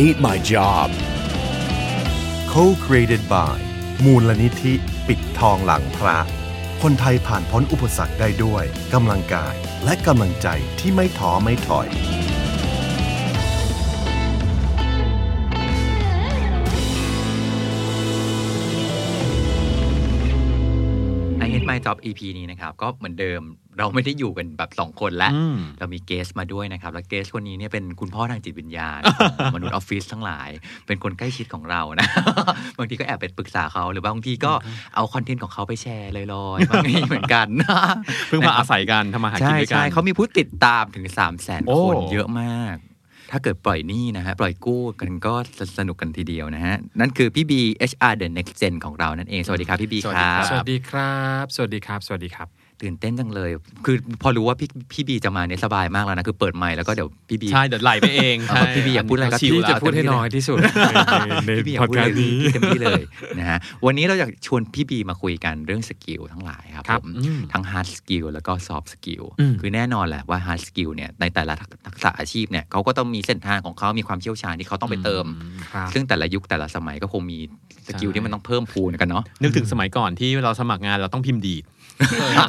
hate my job. Co-created by มูลนิธิ ปิดทองหลังพระ คนไทยผ่านพ้นอุปสรรคได้ด้วยกำลังกายและกำลังใจที่ไม่ท้อไม่ถอย My Job EP นี้นะครับ ก็เหมือนเดิมเราไม่ได้อยู่กันแบบ 2 คนแล้วอืมเรามีเกสมาด้วยนะครับ แล้วเกสคนนี้เนี่ยเป็นคุณพ่อทางจิตวิญญาณของมนุษย์ออฟฟิศทั้งหลาย เป็นคนใกล้ชิดของเรานะ บางทีก็แอบไปปรึกษาเขาหรือบางทีก็เอาคอนเทนต์ของเขาไปแชร์ลอยๆบางทีเหมือนกันเพิ่งมาอาศัยกันทำมาหากินใช่ด้วยกัใช่นเขามีผู้ติดตามถึง3 0 0 0 0 0โอ้คนเยอะมาก ถ้าเกิดปล่อยหนี้นะฮะ ปล่อยกู้กันก็สนุกกันทีเดียวนะฮะ นั่นคือพี่บี HR The Next Gen ของเรานั่นเอง สวัสดีครับพี่บีครับ สวัสดีครับ สวัสดีครับ สวัสดีครับ ตื่นเต้นจังเลย คือพอรู้ว่าพี่พี่บีจะมาเนี่ยสบายมากแล้วนะ คือเปิดไมค์แล้วก็เดี๋ยวพี่บีใช่เดี๋ยวไหลไปเองเอาพี่บีอยากพูดอะไรก็ชิล พี่แล้วจะพูดให้น้อยที่สุดในในพอดคาสต์นี้ พี่บีอยากพูดอะไรเต็มที่เลยนะฮะวันนี้เราอยากชวนพี่บีมาคุยกันเรื่อง skill ทั้งหลายครับครับผมอืมทั้ง hard skill แล้วก็ soft skill อืมคือแน่นอนแหละว่า hard skill เนี่ยในแต่ละทักษะอาชีพเนี่ยเขาก็ต้องมีเส้นทางของเขามีความเชี่ยวชาญที่เขาต้องไปเติมครับซึ่งแต่ละยุคแต่ละสมัยก็คงมีสกิลที่มันต้องเพิ่มพูนกันเนาะนึกถึงสมัยก่อนที่เราสมัครงานเราต้องพิมพ์ดีด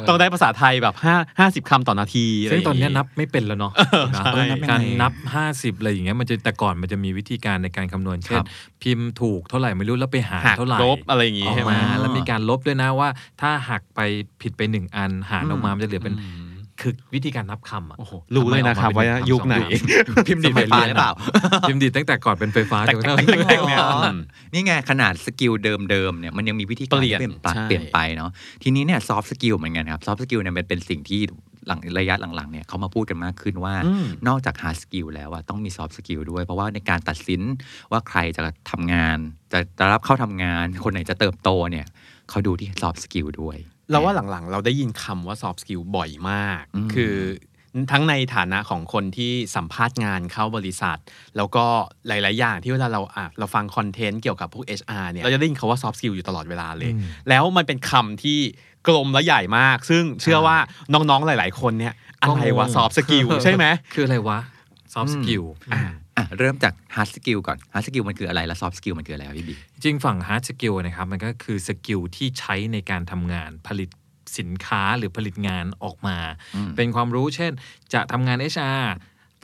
ต้องได้ภาษาไทยแบบ5 50คำต่อนาทีะไรซึ่งย่าตอนเนี้ยงี้นับไม่เป็นแล้วเนาะนะใช่การนับ 50อะไรอย่างเงี้ยมันจะแต่ก่อนมันจะมีวิธีการในการคำนวณเช่ครันบพิมพ์ถูกเท่าไหร่ไม่รู้แล้วไปหารหักเท่าไหร่ลบอะไรอย่างงี้ออกใช่ไหมมาแล้วมีการลบด้วยนะว่า ถ้าหักไปผิดไปหนึ่งอันหารออกมามันจะเหลือเป็น คือวิธีการนับคำอะโอ้โหรู้เลยนะครับทำไมออกมาว่าเป็นยุคไหนคำสองพิมพ์ดีดไฟฟ้าหรือเปล่า พิมพ์ดีดตั้งแต่ก่อนเป็นไฟฟ้าแต่จนกแต่ระทั่งแต่แต่เนี่ยอ๋อมนี่ไงขนาด skill เดิมๆเนี่ยมันยังมีวิธีการเปลี่ยนเปลี่ยนไปใช่เปลี่ยนไปเนาะทีนี้เนี่ย soft skill เหมือนกันครับ soft skill เนี่ยมันเป็นสิ่งที่หลังระยะหลังๆเนี่ยเขามาพูดกันมากขึ้นว่าอืมนอกจาก hard skill แล้วอะต้องมี soft skill ด้วย เพราะว่าในการตัดสินว่าใครจะทำงานจะจะรับเข้าทำงาน คนไหนจะเติบโตเนี่ยเขาดูที่ soft skill ด้วย เราว่าหลังๆ เราได้ยินคำว่า soft skill บ่อยมากอืมคือทั้งในฐานะของคนที่สัมภาษณ์งานเข้าบริษัท แล้วก็หลาย ๆ อย่างที่เวลาเราอะเราฟัง content เกี่ยวกับพวก HR เนี่ยเราจะได้ยินคำว่า soft skill อยู่ตลอดเวลาเลยอืมแล้วมันเป็นคำที่กลมและใหญ่มาก ซึ่งเชื่อว่าน้อง ๆ หลาย ๆ คนเนี่ยอะไรวะ soft skill ใช่ไหมคืออะไรวะ soft skill อะอะเริ่มจาก hard skill ก่อน hard skill มันคืออะไร แล้ว soft skill มันคืออะไรครับพี่บีจริงฝั่ง hard skill นะครับ มันก็คือ skill ที่ใช้ในการทำงานผลิตสินค้าหรือผลิตงานออกมาอืมเป็นความรู้เช่น จะทำงาน HR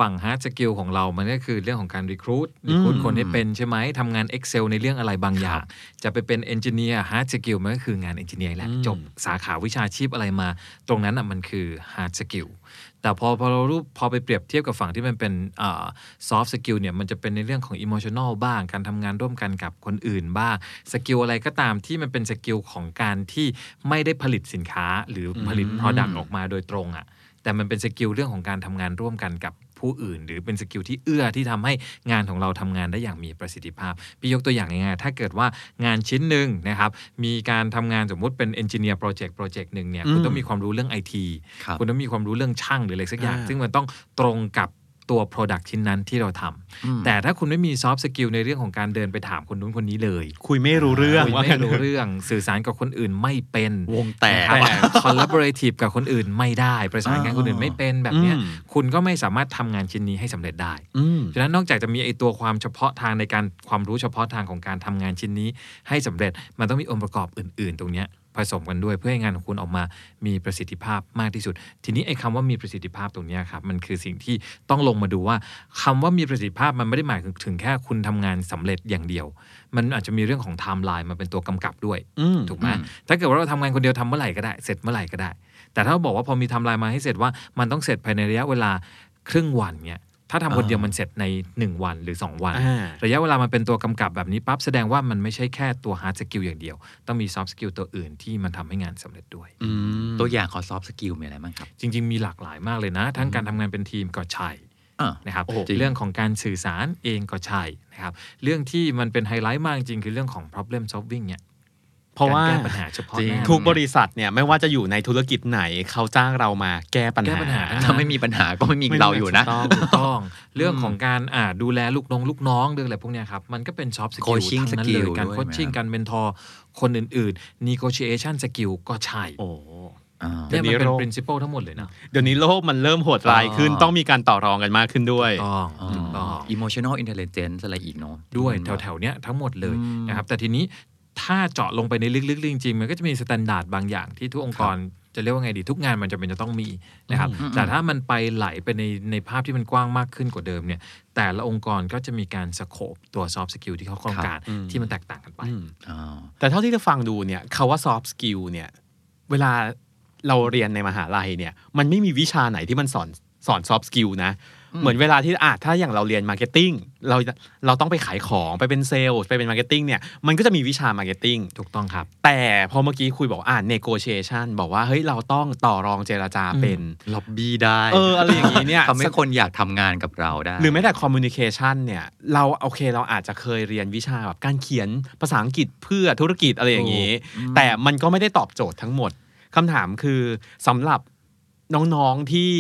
ฝั่ง hard skill ของเรา มันก็คือเรื่องของการ recruit recruit คนให้เป็นใช่ไหมทำงาน Excel ในเรื่องอะไรบางอย่าง จะไปเป็น engineer hard skill มันก็คืองาน engineer แหละจบสาขาวิชาชีพอะไรมา ตรงนั้นอะมันคือ hard skill แต่พอพอเรารู้พอไปเปรียบเทียบกับฝั่งที่มันเป็นอ่า soft skill เนี่ยมันจะเป็นในเรื่องของ emotional บ้าง การทำงานร่วมกันกับคนอื่นบ้างskill อะไรก็ตามที่มันเป็น skill ของการที่ไม่ได้ผลิตสินค้าหรือผลิต product ออกมาโดยตรงอะ่ะแต่มันเป็น skill เรื่องของการทำงานร่วมกันกับ ผู้อื่น หรือเป็น skill ที่เอื้อที่ทำให้งานของเราทำงานได้อย่างมีประสิทธิภาพ พี่ยกตัวอย่างง่ายๆถ้าเกิดว่างานชิ้นหนึ่งนะครับมีการทำงานสมมุติเป็น engineer project project หนึ่งเนี่ยคุณต้องมีความรู้เรื่อง IT ครับคุณต้องมีความรู้เรื่องช่างหรืออะไรสักอย่างอ่าซึ่งมันต้องตรงกับ ตัว Product ชิ้นนั้นที่เราทำแต่ถ้าคุณไม่มี soft skill ในเรื่องของการเดินไปถามคนนู้นคนนี้เลย คุยไม่รู้เรื่องคุยว่าไม่รู้เรื่องสื่อสารกับคนอื่นไม่เป็นวงแตกนะครับ collaborative กับคนอื่นไม่ได้ ประสานงานคนอื่นไม่เป็นแบบเนี้ยอืมคุณก็ไม่สามารถทำงานชิ้นนี้ให้สำเร็จได้อืมฉะนั้นนอกจากจะมีไอตัวความเฉพาะทางในการความรู้เฉพาะทางของการทำงานชิ้นนี้ให้สำเร็จมันต้องมีองค์ประกอบอื่น ๆ ตรงเนี้ย ผสมกันด้วย เพื่อให้งานของคุณออกมามีประสิทธิภาพมากที่สุด ทีนี้ไอ้คำว่ามีประสิทธิภาพตรงเนี้ยครับมันคือสิ่งที่ต้องลงมาดูว่าคำว่ามีประสิทธิภาพมันไม่ได้หมายถึงแค่คุณทำงานสำเร็จอย่างเดียว มันอาจจะมีเรื่องของไทม์ไลน์มาเป็นตัวกำกับด้วยอืมถูกไหมถ้าเกิดว่าเราทำงานคนเดียวทำเมื่อไหร่ก็ได้เสร็จเมื่อไหร่ก็ได้ แต่ถ้าเราบอกว่าพอมีไทำลายมาให้เสร็จว่ามันต้องเสร็จภายในระยะเวลาครึ่งวันเนี่ย ถ้าทำคนเดียวมันเสร็จใน 1 วันหรือ 2 วันอ่าระยะเวลามันเป็นตัวกำกับแบบนี้ปั๊บแสดงว่ามันไม่ใช่แค่ตัว hard skill อย่างเดียว ต้องมี soft skill ตัวอื่นที่มันทำให้งานสำเร็จด้วยอืมตัวอย่างของ soft skill มีอะไรบ้างครับ จริง ๆ มีหลากหลายมากเลยนะ ทั้งการทำงานเป็นทีมก็ใช่อ่านะครับโอ้โหเรื่องของการสื่อสารเองก็ใช่นะครับเรื่องที่มันเป็นไฮไลท์มากจริงคือเรื่องของ problem solving เนี่ย เพราะว่ากแก้ปัญหาเฉพาะจริงหน้าทุกบริษัทเนี่ยไม่ว่าจะอยู่ในธุรกิจไหนเขาจ้างเรามาแก้ปัญแก้หาปัญหาทั้งนั้นถ้าไม่มีปัญหาก็ไม่มีเราอยู่นะถูกต้องถูกต้อง เรื่องของการอ่าดูแลลูกน้องลูกน้องเรื่องอะไรพวกเนี้ยครับ มันก็เป็น soft skill Coaching ทั้งนั้นเลย skill การด้วย coaching ไหมครับการ mentor คนอื่นๆ negotiation skill ก็ใช่โอ้อ่าเนี่ยมันเป็นเดี๋ยวนี้โรค principle ทั้งหมดเลยนะ เดี๋ยวนี้โลกมันเริ่มโหดร้ายขึ้นอ่าต้องมีการต่อรองกันมากขึ้นด้วยต้องถูกต้อง emotional intelligence อะไรอีกเนาะด้วยแถวๆเนี้ยทั้งหมดเลยนะครับแต่ทีนี้ ถ้าเจาะลงไปในลึกๆจริงๆ มันก็จะมี standard บางอย่างที่ทุกองค์กรจะเรียกว่าไงดีทุกงานมันจะเป็นจะต้องมีนะครับ แต่ถ้ามันไปไหลไปในในภาพที่มันกว้างมากขึ้นกว่าเดิมเนี่ย แต่ละองค์กรก็จะมีการ scope ตัว soft skill ที่เขาต้องการที่มันแตกต่างกันไปอ่าแต่เท่าที่จะฟังดูเนี่ยคาว่า soft skill เนี่ย เวลาเราเรียนในมหาลัยเนี่ย มันไม่มีวิชาไหนที่มันสอนสอน soft skill นะ เหมือนเวลาที่อะถ้าอย่างเราเรียน marketing เราเราต้องไปขายของไปเป็นเซลล์ไปเป็น marketing เนี่ยมันก็จะมีวิชา marketing ถูกต้องครับ แต่พอเมื่อกี้คุยบอกว่าอ่า negotiation บอกว่าเฮ้ยเราต้องต่อรองเจรจาเป็นล็อบบี้ได้เอออะไรอย่างนี้เนี่ยทำให้คนอยากทำงานกับเราได้ หรือแม้แต่ communication เนี่ยเราโอเคเราอาจจะเคยเรียนวิชาแบบการเขียนภาษาอังกฤษเพื่อธุรกิจอะไรอย่างนี้ แต่มันก็ไม่ได้ตอบโจทย์ทั้งหมดคำถามคือสำหรับน้องๆที่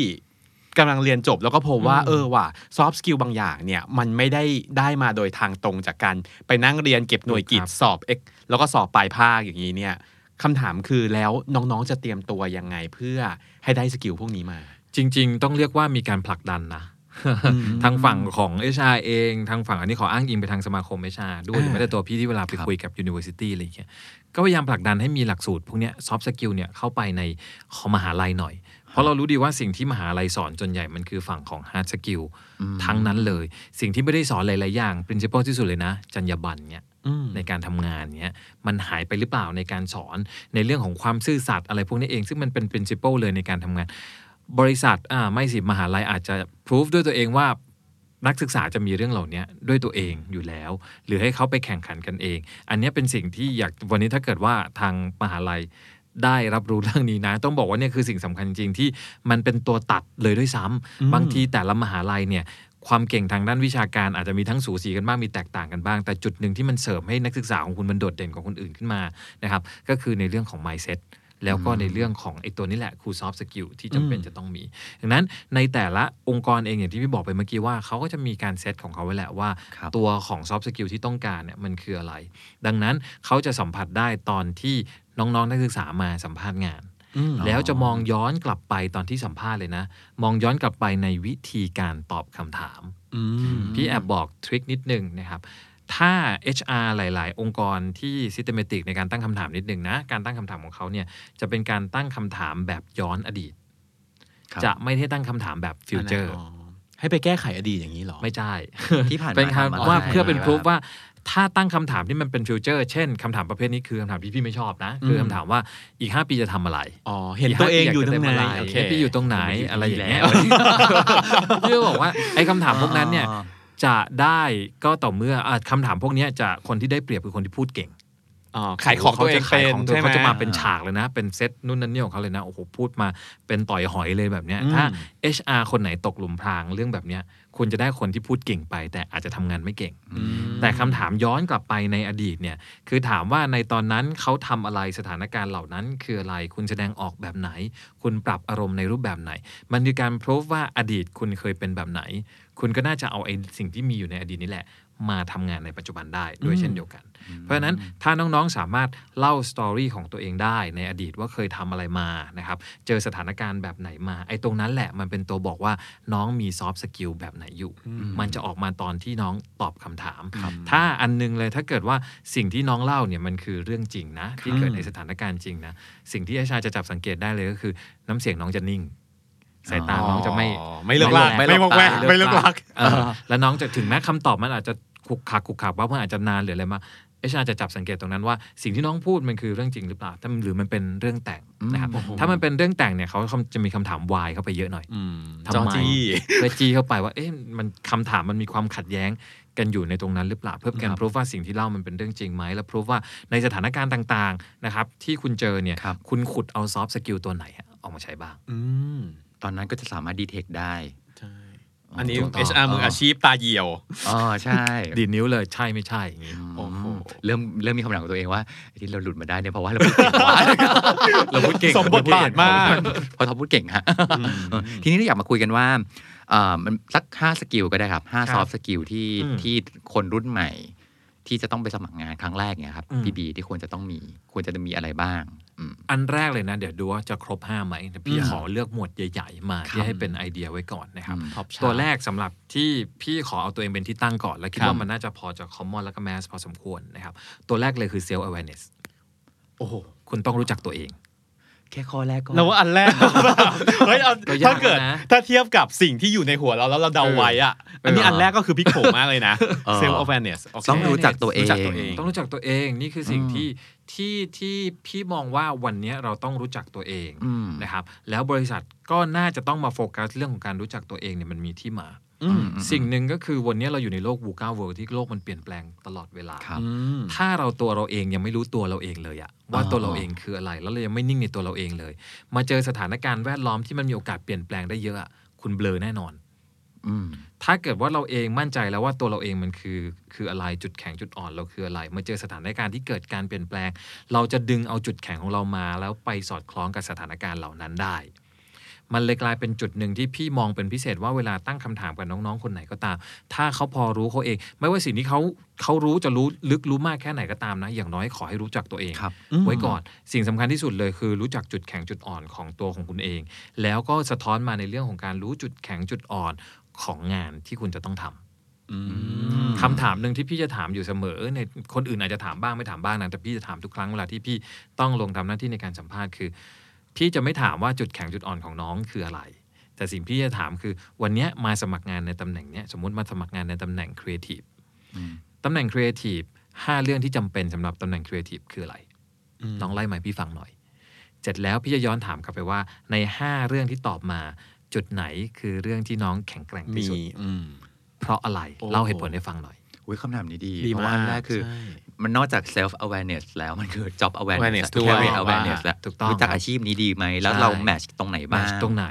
กำลังเรียนจบแล้วก็พบว่าเออว่ะ soft skill บางอย่างเนี่ยมันไม่ได้ได้มาโดยทางตรงจากการไปนั่งเรียนเก็บหน่วยกิตครับสอบ X แล้วก็สอบปลายภาคอย่างนี้เนี่ยคำถามคือแล้วน้องๆจะเตรียมตัวยังไงเพื่อให้ได้สกิลพวกนี้มา จริง ๆ ต้องเรียกว่ามีการผลักดันนะทางฝั่งของ HR เอง ทางฝั่งอันนี้ขออ้างอิงไปทางสมาคม HR ด้วยหรือแม้แต่ตัวพี่ที่เวลาไปคุยกับ University อะไรอย่างเงี้ยก็พยายามผลักดันให้มีหลักสูตรพวกเนี้ย soft skill เนี่ยเข้าไปในของมหาลัยหน่อย เพราะเรารู้ดีว่าสิ่งที่มหาลัยสอนจนใหญ่มันคือฝั่งของ hard skill ทั้งนั้นเลย สิ่งที่ไม่ได้สอนหลาย ๆ อย่าง principle ที่สุดเลยนะ จรรยาบรรณเนี่ยในการทำงานเนี้ยมันหายไปหรือเปล่าในการสอนในเรื่องของความซื่อสัตย์อะไรพวกนี้เอง ซึ่งมันเป็น principle เลยในการทำงาน บริษัทอ่าไม่สิมหาลัยอาจจะ proof ด้วยตัวเองว่านักศึกษาจะมีเรื่องเหล่านี้ด้วยตัวเองอยู่แล้ว หรือให้เขาไปแข่งขันกันเอง อันเนี้ยเป็นสิ่งที่อยากวันนี้ถ้าเกิดว่าทางมหาลัย ได้รับรู้เรื่องนี้นะ ต้องบอกว่าเนี่ยคือสิ่งสำคัญจริงๆที่มันเป็นตัวตัดเลยด้วยซ้ำบางทีแต่ละมหาลัยเนี่ยความเก่งทางด้านวิชาการอาจจะมีทั้งสูสีกันบ้างมีแตกต่างกันบ้าง แต่จุดหนึ่งที่มันเสริมให้นักศึกษาของคุณมันโดดเด่นกว่าคนอื่นขึ้นมานะครับก็คือในเรื่องของ mindset แล้วก็ในเรื่องของไอ้ตัวนี้แหละครู soft skill ที่จำเป็นจะต้องมี ดังนั้นในแต่ละองค์กรเองอย่างที่พี่บอกไปเมื่อกี้ว่าเขาก็จะมีการเซตของเขาไว้แหละว่าครับตัวของ soft skill ที่ต้องการเนี่ยมันคืออะไร ดังนั้นเขาจะสัมผัสได้ตอนที่น้องๆนักศึกษามาสัมภาษณ์งานแล้วจะมองย้อนกลับไปตอนที่สัมภาษณ์เลยนะ มองย้อนกลับไปในวิธีการตอบคำถาม พี่แอบบอกทริคนิดนึงนะครับ ถ้า HR หลาย ๆ องค์กรที่ systematic ในการตั้งคำถามนิดนึงนะ การตั้งคำถามของเขาเนี่ยจะเป็นการตั้งคำถามแบบย้อนอดีตครับจะไม่ได้ตั้งคำถามแบบ future ให้ไปแก้ไขอดีตอย่างนี้เหรอ ไม่ใช่ที่ผ่านมาเป็นทำอะไรคำว่าเพื่อเป็นบ้างพ o ู f ว่าถ้าตั้งคำถามที่มันเป็น future เช่นคำถามประเภทนี้คือคำถามที่พี่ไม่ชอบนะ คือคำถามว่าอีก 5 ปีจะทำอะไรอ๋อเห็นตัวเองอยู่ตรงไหนอีกห้าปีโอเคอยากจะได้อะไรพี่อยู่ตรงไหนอะไรอย่างเงี้ยแล้วพี่ก็บอกว่าไอ้คำถามพวกนั้นเนี่ย จะได้ก็ต่อเมื่ออะคำถามพวกเนี้ยจะคนที่ได้เปรียบคือคนที่พูดเก่งอ๋อขายของตัวเองขาจะขายเป็นของตัวใช่ไหมเขาจะมาเป็นฉากเลยนะ เป็นเซตนู่นนั่นนี่ของเขาเลยนะโอ้โหพูดมาเป็นต่อยหอยเลยแบบเนี้ยอืมถ้า HR คนไหนตกหลุมพรางเรื่องแบบเนี้ยคุณจะได้คนที่พูดเก่งไป แต่อาจจะทำงานไม่เก่ง แต่คำถามย้อนกลับไปในอดีตเนี่ยคือถามว่าในตอนนั้นเขาทำอะไรสถานการณ์เหล่านั้น คืออะไรคุณแสดงออกแบบไหน คุณปรับอารมณ์ในรูปแบบไหน มันคือการพิสูจน์ว่าอดีตคุณเคยเป็นแบบไหน คุณก็น่าจะเอาไอ้สิ่งที่มีอยู่ในอดีตนี้แหละ มาทำงานในปัจจุบันได้ด้วยเช่นเดียวกัน เพราะฉะนั้นถ้าน้องๆสามารถเล่า story ของตัวเองได้ในอดีตว่าเคยทำอะไรมานะครับ เจอสถานการณ์แบบไหนมา ไอ้ตรงนั้นแหละมันเป็นตัวบอกว่าน้องมี soft skill แบบไหนอยู่ มันจะออกมาตอนที่น้องตอบคำถาม ถ้าอันนึงเลยถ้าเกิดว่าสิ่งที่น้องเล่าเนี่ยมันคือเรื่องจริงนะที่เกิดในสถานการณ์จริงนะสิ่งที่อาชาจะจับสังเกตได้เลยก็คือ น้ำเสียงน้องจะนิ่ง สายตาน้องจะไม่อ๋อไม่เลิกลากไม่ไม่หลวบอกแวกตาไม่เลิกลักเออแล้วน้องจะถึงแม้คำตอบมันอาจจะขุกขักขุกขักว่ามันอาจจะนานหรืออะไรมาเอชาจะจับสังเกตตรงนั้นว่าสิ่งที่น้องพูดมันคือเรื่องจริงหรือเปล่าถ้ามันหรือมันเป็นเรื่องแต่งนะครับถ้ามันเป็นเรื่องแต่งเนี่ยเขาจะมีคำถามวายเข้าไปเยอะหน่อยอืมทำจอไมจี้เพื่อจี้เข้าไปว่าเอ๊ะมันคำถามมันมีความขัดแย้งกันอยู่ในตรงนั้นหรือเปล่าเพื่อการพิสูจว่าสิ่งที่เล่ามันเป็นเรื่องจริงไหมและพิสูจว่าในสถานการณ์ต่างๆนะครับที่คุณเจอเนี่ยครับคุณขุดเอา soft skill ตัวไหนอะออกมาใช้บ้างอืม ตอนนั้นก็จะสามารถ detect ได้ใช่ออันนี้ถูกต้อง HR มืออาชีพตาเหี่ยว อ๋อ ใช่ ดีดนิ้วเลยใช่ไม่ใช่อย่างงี้โอ้โหเริ่มเริ่มมีคำถามกับตัวเองว่าไอ้ที่เราหลุดมาได้เนี่ยเพราะว่าเราพูดเก่งวะเราพูดเก่งสมบทบาทมากเพราะเขาพูดเก่งฮะเออทีนี้เราอยากมาคุยกันว่าเอ่อมันสักห้า skill ก็ได้ครับห้าครับซอฟต์สกิลที่อืมที่คนรุ่นใหม่ ที่จะต้องไปสมัครงานครั้งแรกเนี่ยครับอืมพี่บีที่ควรจะต้องมีควรจะมีอะไรบ้าง อืมอันแรกเลยนะ เดี๋ยวดูว่าจะครบ5ไหมเดี๋ยวพี่อืมขอเลือกหมวดใหญ่ ๆ มาครับที่ให้เป็นไอเดียไว้ก่อนนะครับอืม Top chart ตัวแรกสำหรับที่พี่ขอเอาตัวเองเป็นที่ตั้งก่อน แล้วคิดครับว่ามันน่าจะพอจะ common แล้วก็ mass พอสมควรนะครับ ตัวแรกเลยคือ self awareness โอ้โหคุณต้องรู้จักตัวเอง แค่ข้อแรกก็ เราว่าอันแรกเฮ้ยเอาก็ยากถ้าเกิดนะถ้าเทียบกับสิ่งที่อยู่ในหัวเราแล้วเราเดาไว้อะอันนี้เอออัอันแรกก็คือพลิกโผมากเลยนะ เออ self awareness โอเค ต้องรู้จักตัวเองรู้จักตัวเองต้องรู้จักตัวเองนี่คือสิ่งอืม ที่ที่ที่พี่มองว่าวันนี้เราต้องรู้จักตัวเองอืม นะครับ แล้วบริษัทก็น่าจะต้องมาโฟกัสเรื่องของการรู้จักตัวเองเนี่ยมันมีที่มาอืม สิ่งหนึ่งก็คือวันนี้เราอยู่ในโลก VUCA World ที่โลกมันเปลี่ยนแปลงตลอดเวลาครับอืมถ้าเราตัวเราเองยังไม่รู้ตัวเราเองเลยอะว่าอ๋อตัวเราเองคืออะไร แล้วเรายังไม่นิ่งในตัวเราเองเลย มาเจอสถานการณ์แวดล้อมที่มันมีโอกาสเปลี่ยนแปลงได้เยอะอะคุณเบลอแน่นอนอืมถ้าเกิดว่าเราเองมั่นใจแล้วว่าตัวเราเองมันคือ คืออะไรจุดแข็งจุดอ่อนเราคืออะไรมาเจอสถานการณ์ที่เกิดการเปลี่ยนแปลง เราจะดึงเอาจุดแข็งของเรามา แล้วไปสอดคล้องกับสถานการณ์เหล่านั้นได้ มันเลยกลายเป็นจุดหนึ่งที่พี่มองเป็นพิเศษว่าเวลาตั้งคำถามกับน้องๆ คนไหนก็ตาม ถ้าเขาพอรู้เขาเอง ไม่ว่าสิ่งที่เขาเขารู้จะรู้ลึกรู้มากแค่ไหนก็ตามนะ อย่างน้อยขอให้รู้จักตัวเองครับไว้ก่อน สิ่งสำคัญที่สุดเลยคือรู้จักจุดแข็งจุดอ่อนของตัวของคุณเอง แล้วก็สะท้อนมาในเรื่องของการรู้จุดแข็งจุดอ่อนของงานที่คุณจะต้องทำอืมคำถามหนึ่งที่พี่จะถามอยู่เสมอในคนอื่นอาจจะถามบ้างไม่ถามบ้างนะแต่พี่จะถามทุกครั้งเวลาที่พี่ต้องลงทำหน้าที่ในการสัมภาษณ์คือ พี่จะไม่ถามว่าจุดแข็งจุดอ่อนของน้องคืออะไร แต่สิ่งที่จะถามคือวันเนี้ยมาสมัครงานในตำแหน่งเนี้ยสมมติมาสมัครงานในตำแหน่งครีเอทีฟอืมตำแหน่งครีเอทีฟห้าเรื่องที่จำเป็นสำหรับตำแหน่งครีเอทีฟคืออะไรลองไล่มาให้พี่ฟังหน่อย เสร็จแล้วพี่จะย้อนถามกลับไปว่าใน5เรื่องที่ตอบมาจุดไหนคือเรื่องที่น้องแข็งแกร่งมีที่สุดอืมเพราะอะไรโอ้เล่าเหตุผลให้ฟังหน่อย อุ้ยคำถามนี้ดีดีเพราะว่าอันมากแรกคือใช่มันนอกจาก self awareness แล้วมันคือ job awareness awareness และด้วย career ว่า awareness แล้วถูกต้องรู้จักครับอาชีพนี้ดีไหม แล้วใช่เราแมทตรงไหนบ้าง match ตรงไหน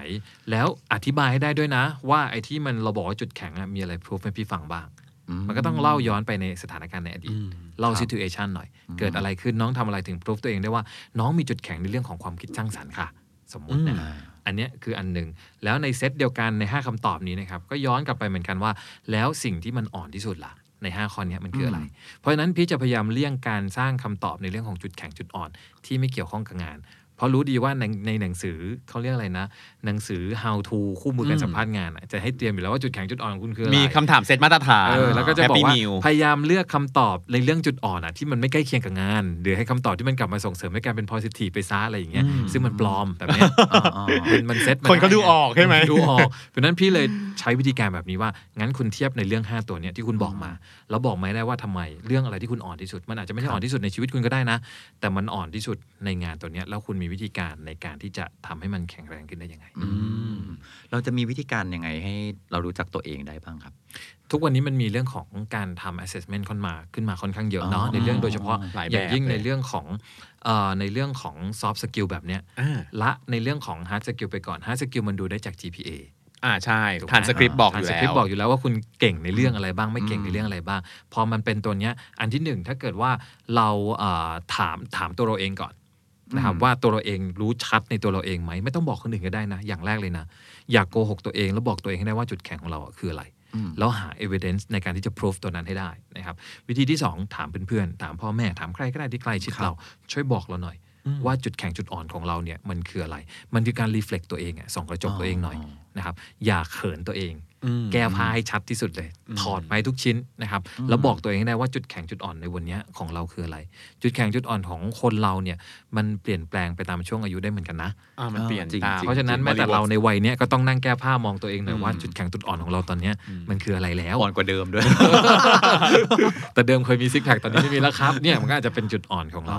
แล้วอธิบายให้ได้ด้วยนะ ว่าไอ้ที่มันเราบอกว่าจุดแข็งอะมีอะไร proof ให้พี่ฟังบ้างอืมันก็ต้องเล่าย้อนไปในสถานการณ์ในอดีตอืมเล่าครับ situation หน่อย เกิดอะไรขึ้นน้องทำอะไรถึง proof ตัวเองได้ว่าน้องมีจุดแข็งในเรื่องของความคิดสร้างสรรค์ค่ะ สมมุตินะอ่าอันเนี้ยคืออันหนึ่งแล้วในเซตเดียวกันใน 5คำตอบนี้นะครับ ก็ย้อนกลับไปเหมือนกันว่า แล้วสิ่งที่มันอ่อนที่สุดล่ะ ใน 5 ข้อเนี้ยมันคืออะไร เพราะฉะนั้นพี่จะพยายามเลี่ยงการสร้างคำตอบในเรื่องของจุดแข็งจุดอ่อนที่ไม่เกี่ยวข้องกับงานเพ ราะรู้ดีว่าในในหนังสือเขาเรียกอะไรนะ หนังสือ how to คู่มือการสัมภาษณ์งานอะจะให้เตรียมอยู่แล้วว่าจุดแข็งจุดอ่อนของคุณคืออะไรมีคำถามเซตมาตรฐานเออแล้วก็จะบอก Happy ว่า Meal พยายามเลือกคำตอบในเรื่องจุดอ่อนอะที่มันไม่ใกล้เคียงกับงาน หรือให้คำตอบที่มันกลับมาส่งเสริมให้การเป็น positive ไปซะอะไรอย่างเงี้ยซึ่งมันปลอมแบบเนี้ยอ๋อมันมันเซ็ตคนก็ดูออกใช่ไหมดูออกเพราะฉะนั้นพี่เลยใช้วิธีการแบบนี้ว่างั้นคุณเทียบในเรื่อง 5 ตัวเนี้ยที่คุณบอกมาแล้วบอกมาให้ได้ว่าทำไมเรื่องอะไรที่คุณอ่อนที่สุด มันอาจจะไม่ใช่อ่อนที่สุดในชีวิตคุณก็ได้นะ แต่มันอ่อนที่สุดในงานตัวเนี้ยแล้วคุณมีวิธีการในการที่จะทำให้มันแข็งแรงขึ้นได้ยังไงอืมเราจะมีวิธีการยังไงให้เรารู้จักตัวเองได้บ้างครับ ทุกวันนี้มันมีเรื่องของการทำ assessment ขึ้นมาขึ้นมาค่อนข้างเยอะเนาะอ๋อในเรื่องโดยเฉพาะหลายอย่างยิ่งแบบเลยในเรื่องของเอ่อในเรื่องของ soft skill แบบเนี้ยอ่าละในเรื่องของ hard skill ไปก่อน hard skill มันดูได้จาก GPA อ่าใช่ถูกไหมทานสคริปต์บอกอทางยู่สแล้คริปวต์บอกอยู่แล้วว่าคุณเก่งในเรื่องอะไรบ้างไม่เก่งอืมในเรื่องอะไรบ้าง พอมันเป็นตัวเนี้ยอันที่หนึ่งถ้าเกิดว่าเราเอ่อถามถามตัวเราเองก่อน นะครับว่าตัวเราเองรู้ชัดในตัวเราเองไหมไม่ต้องบอกคนอื่นก็ได้นะ อย่างแรกเลยนะ อยากโกหกตัวเองแล้วบอกตัวเองให้ได้ว่าจุดแข็งของเราอะคืออะไรอืมแล้วหา evidence ในการที่จะ proof ตัวนั้นให้ได้นะครับ วิธีที่ 2 ถามเพื่อนๆถามพ่อแม่ถามใครก็ได้ที่ใกล้ชิดเรา ช่วยบอกเราหน่อยว่าจุดแข็งจุดอ่อนของเราเนี่ยมันคืออะไร มันคือการ reflect ตัวเองอะส่องกระจกตัวเองหน่อยนะครับ อย่าเขินตัวเองอืม แก้ผ้าให้ชัดที่สุดเลย ถอดไปทุกชิ้นนะครับ แล้วบอกตัวเองให้ได้ว่าจุดแข็งจุดอ่อนในวันเนี้ยของเราคืออะไร จุดแข็งจุดอ่อนของคนเราเนี่ย มันเปลี่ยนแปลงไปตามช่วงอายุได้เหมือนกันนะอ่ามันเปลี่ยนจริงตามจริงเพราะฉะนั้นแม้แต่เราในวัยเนี้ยก็ต้องนั่งแก้ผ้ามองตัวเองหน่อยว่าจุดแข็งจุดอ่อนของเราตอนเนี้ยมันคืออะไรแล้วอ่อนกว่าเดิมด้วย แต่เดิมเคยมีซิกแพคตอนนี้ไม่มีแล้วครับเนี่ยมันก็อาจจะเป็นจุดอ่อนของเรา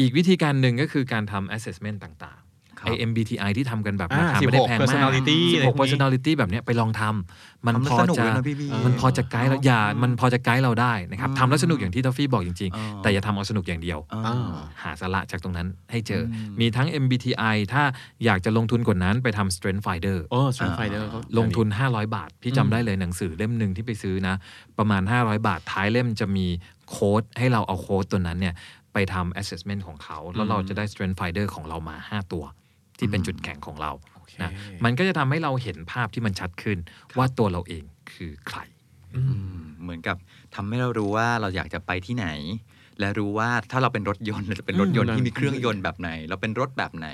อีกวิธีการหนึ่งก็คือการทำ assessment ต่างครับ ไอ้ MBTI ที่ทำกันแบบอ่าราคาไม่ได้แพง16มาก personality อะไรพวก16นี้ personality แบบเนี้ยไปลองทำมันทำแล้วพอสนุกจะเลยนะพี่บีมันพอจะไกด์เราอย่าอืมมันพอจะไกด์เราได้นะครับอืมทำแล้วสนุกอย่างที่ทอฟฟี่บอกจริงอ๋อๆแต่อย่าทำเอาสนุกอย่างเดียวอ่าอ่าหาสาระจากตรงนั้นให้เจออมมีทั้ง MBTI ถ้าอยากจะลงทุนกว่านั้นไปทำ Strength Finder โอ้ Strength Finderลงทุน 500 บาท พี่จำได้เลยหนังสือเล่มหนึ่งที่ไปซื้อนะ ประมาณ 500 บาทท้ายเล่มจะมีโค้ดให้เราเอาโค้ดตัวนั้นเนี่ยไปทำ assessment ของเขา แล้วเราจะได้ strength finder ของเรามา 5 ตัว ที่เป็นจุดแข็งของเรานะมันก็จะทำให้เราเห็นภาพที่มันชัดขึ้น ว่าตัวเราเองคือใครอืมเหมือนกับทำให้เรารู้ว่าเราอยากจะไปที่ไหน และรู้ว่าถ้าเราเป็นรถยนต์เราจะเป็นรถยนต์อืมที่มีเครื่องยนต์แบบไหน เราเป็นรถแบบไหน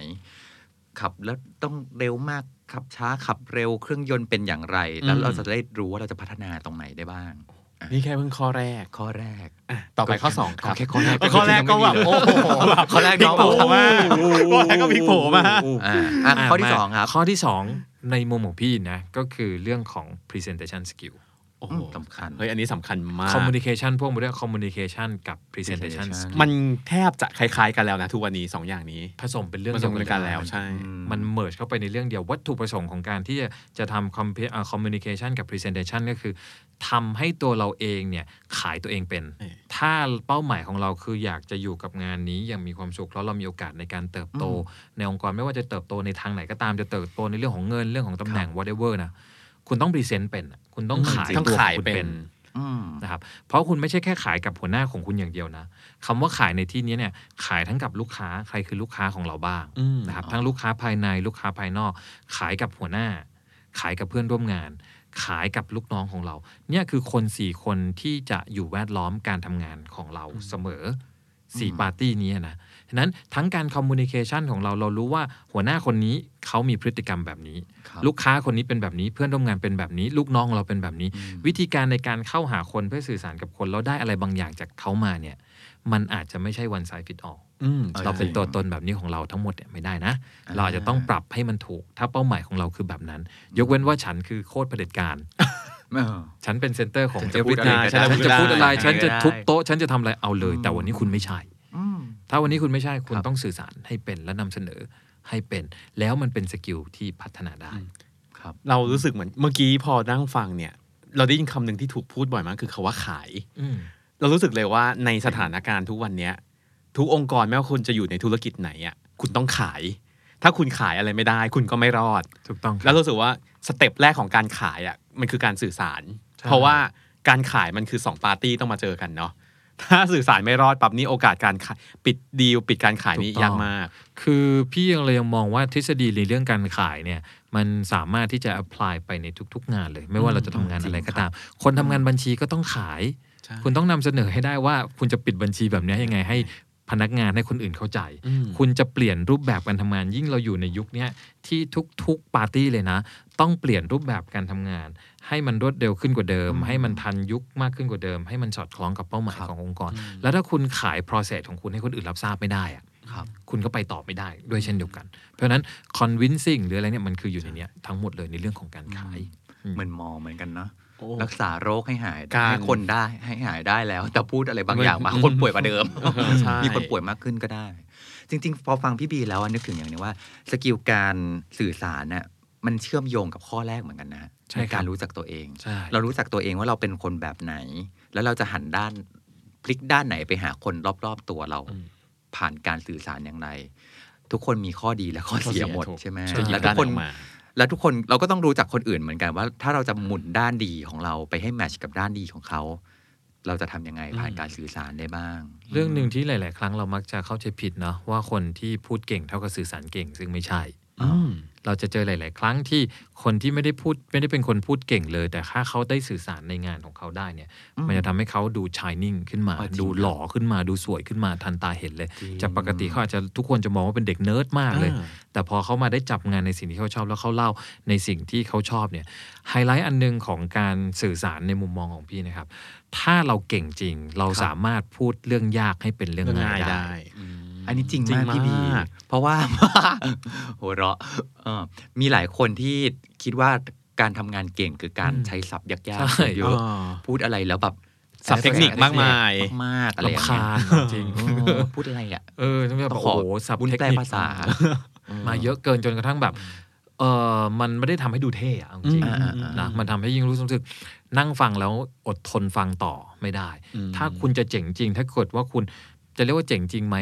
ขับแล้วต้องเร็วมากขับช้าขับเร็วเครื่องยนต์เป็นอย่างไร แล้วเราจะได้รู้ว่าเราจะพัฒนาตรงไหนได้บ้าง นี่แค่เพิ่งข้อแรกข้อแรกอะต่อไปข้อสองคขอรับแค่ข้อแรกข้อแรกก็แบบโอ้โหข้อแรกพลิน้กองโผบอกมาข้อแรกก็พลิกโผมาอ่าอะข้อที่สองครับข้อที่2ในมุมของพี่นะก็คือเรื่องของ presentation skill โอ้โหอืมสำคัญ เฮ้ย อันนี้สำคัญมาก communication พวกมันเรียก communication กับ presentation presentation skill มันแทบจะคล้ายๆกันแล้วนะทุกวันนี้สองอย่างนี้ผสมเป็นเรื่องมันเดีสยมวกันกันแล้วใช่ มันเมิร์เข้าไปในเรื่องเดียววัตถุประสงค์ของการที่จะจะทำ compa- อ่า communication กับ presentation ก็คือทำให้ตัวเราเองเนี่ยขายตัวเองเป็น เออ ถ้าเป้าหมายของเราคืออยากจะอยู่กับงานนี้อย่างมีความสุขแล้วเรามีโอกาสในการเติบโต ในองค์กรไม่ว่าจะเติบโตในทางไหนก็ตามจะเติบโตในเรื่องของเงินเรื่องของตำแหน่ง whatever นะ คุณต้องพรีเซนต์เป็นอะคุณต้องขายต้องตัวขขาอยงคุณเป็เป็นนอืมนะครับ เพราะคุณไม่ใช่แค่ขายกับหัวหน้าของคุณอย่างเดียวนะคำว่าขายในที่นี้เนี่ย ขายทั้งกับลูกค้าใครคือลูกค้าของเราบ้างอืมนะครับ ทั้งลูกค้าภายในลูกค้าภายนอก ขายกับหัวหน้า ขายกับเพื่อนร่วมงาน ขายกับลูกน้องของเรา เนี่ยคือคนสี่คนที่จะอยู่แวดล้อมการทำงานของเราเสมอสี่ปาร์ตี้นี้นะ ฉะนั้นทั้งการ communication ของเราเรารู้ว่าหัวหน้าคนนี้เขามีพฤติกรรมแบบนี้ครับลูกค้าคนนี้เป็นแบบนี้เพื่อนร่วมงานเป็นแบบนี้ ลูกน้องเราเป็นแบบนี้ วิธีการในการเข้าหาคนเพื่อสื่อสารกับคนแล้วได้อะไรบางอย่างจากเขามาเนี่ยมันอาจจะไม่ใช่ one size fit all อืมเออเราเป็นตัวตนแบบนี้ของเราทั้งหมดเนี่ยไม่ได้นะอ่าเราอาจจะต้องปรับให้มันถูก ถ้าเป้าหมายของเราคือแบบนั้น ยกเว้นว่าฉันคือโคตรเผด็จการเออฉันเป็น center ของฉันจะพูด everything อะไรก็ฉันได้จะพูดอะไรได้ฉันจะได้ทุบโต๊ะ ฉันจะทำอะไรเอาเลย แต่วันนี้คุณไม่ใช่อืม ถ้าวันนี้คุณไม่ใช่คุณครับต้องสื่อสารให้เป็นและนำเสนอให้เป็น แล้วมันเป็น skill ที่พัฒนาได้ครับเรารู้สึกเหมือนเมื่อกี้พอนั่งฟังเนี่ย เราได้ยินคำหนึ่งที่ถูกพูดบ่อยมากคือคำว่าขายอืมเรารู้สึกเลยว่าในสถานการณ์ทุกวันเนี้ย ทุกองค์กรไม่ว่าคุณจะอยู่ในธุรกิจไหนอะคุณต้องขาย ถ้าคุณขายอะไรไม่ได้ คุณก็ไม่รอดถูกต้องครับแล้วรู้สึกว่า step แรกของการขายอะมันคือการสื่อสารใช่เพราะว่าการขายมันคือสองปาร์ตี้ต้องมาเจอกันเนาะ ถ้าสื่อสารไม่รอดปั๊บนี่โอกาสการขายปิดดีลปิดการขายนี่ยากมาก คือพี่ยังเลยยังมองว่าทฤษฎีในเรื่องการขายเนี่ยมันสามารถที่จะ apply ไปในทุก ๆ งานเลย ไม่ว่าเราจะทำงานอะไรก็ตาม คนทำงานบัญชีก็ต้องขายใช่คุณต้องนำเสนอให้ได้ว่าคุณจะปิดบัญชีแบบนี้ยังไงให้พนักงานให้คนอื่นเข้าใจอืมคุณจะเปลี่ยนรูปแบบการทำงานยิ่งเราอยู่ในยุคเนี้ยที่ทุกๆปาร์ตี้เลยนะ ต้องเปลี่ยนรูปแบบการทำงาน ให้มันรวดเร็วขึ้นกว่าเดิม ให้มันทันยุคมากขึ้นกว่าเดิม ให้มันสอดคล้องกับเป้าหมายขององค์กร แล้วถ้าคุณขาย process ของคุณให้คนอื่นรับทราบไม่ได้อะครับคุณก็ไปต่อไม่ได้ด้วยเช่นเดียวกัน เพราะฉะนั้น convincing หรืออะไรเนี่ยมันคืออยู่ในเนี้ยทั้งหมดเลยในเรื่องของการขายเหมือนหมอเหมือนกันเนาะโอ้รักษาโรคให้หายการให้คนได้ให้หายได้แล้ว แต่พูดอะไรบางอย่างมาไม่คนป่วยกว่าเดิมใช่มีคนป่วยมากขึ้นก็ได้ จริง ๆ พอฟังพี่บีแล้วอะนึกถึงอย่างหนึงว่า สกิลการสื่อสารน่ะ มันเชื่อมโยงกับข้อแรกเหมือนกันนะใช่ครับการรู้จักตัวเองใช่เรารู้จักตัวเองว่าเราเป็นคนแบบไหน แล้วเราจะหันด้านพลิกด้านไหนไปหาคนรอบๆตัวเราอืมผ่านการสื่อสารอย่างไร ทุกคนมีข้อดีและข้อเสียหมดถูกใช่ไหมจะหยิแล้บวทุด้ากนคนออกมาแล้วทุกคนเราก็ต้องรู้จักคนอื่นเหมือนกันว่า ถ้าเราจะหมุนด้านดีของเราไปให้แมทช์กับด้านดีของเขา เราจะทำยังไงผ่านการสื่อสารได้บ้าง เรื่องหนึ่งที่หลาย ๆ ครั้งเรามักจะเข้าใจผิดเนาะว่าคนที่พูดเก่งเท่ากับสื่อสารเก่ง ซึ่งไม่ใช่อืม เราจะเจอหลาย ๆ ครั้งที่คนที่ไม่ได้พูดไม่ได้เป็นคนพูดเก่งเลย แต่ถ้าเขาได้สื่อสารในงานของเขาได้เนี่ยอืมมันจะทำให้เขาดู shining ขึ้นมาอ๋อจริงดูหล่อขึ้นมาดูสวยขึ้นมาทันตาเห็นเลยจริงจากปกติเขาอาจจะทุกคนจะมองว่าเป็นเด็กเนิร์ดมากเลยอ่าแต่พอเขามาได้จับงานในสิ่งที่เขาชอบแล้วเขาเล่าในสิ่งที่เขาชอบเนี่ยไฮไลท์อันหนึ่งของการสื่อสารในมุมมองของพี่นะครับ ถ้าเราเก่งจริง เราสามารถพูดเรื่องยากให้เป็นเรื่องเรื่องง่าง่ายยได้ได้ อืมอันนี้จริงจริงมากพี่บีมากเพราะว่าหัวเราะเออมีหลายคนที่คิดว่าการทำงานเก่งคือการอืมใช้ศัพท์ยากใช่ๆเยอะอ่าพูดอะไรแล้วแบบศัพท์เทคนิคมากมายมากๆอะไรอย่างลำเงี้ยคาญจริงเออพูดอะไรอะ เออต้องแบบต้องโอ้ขอโหสับวุ้นเทคแปลนิคภาษา มาเยอะเกินจนกระทั่งแบบ เออมันไม่ได้ทำให้ดูเท่อะเอาจริงอืมอ่าอ่าๆนะมันทำให้ยิ่งรู้สึก นั่งฟังแล้วอดทนฟังต่อไม่ได้อืมถ้าคุณจะเจ๋งจริง ถ้าเกิดว่าคุณ จะเรียกว่าเจ๋งจริงไหม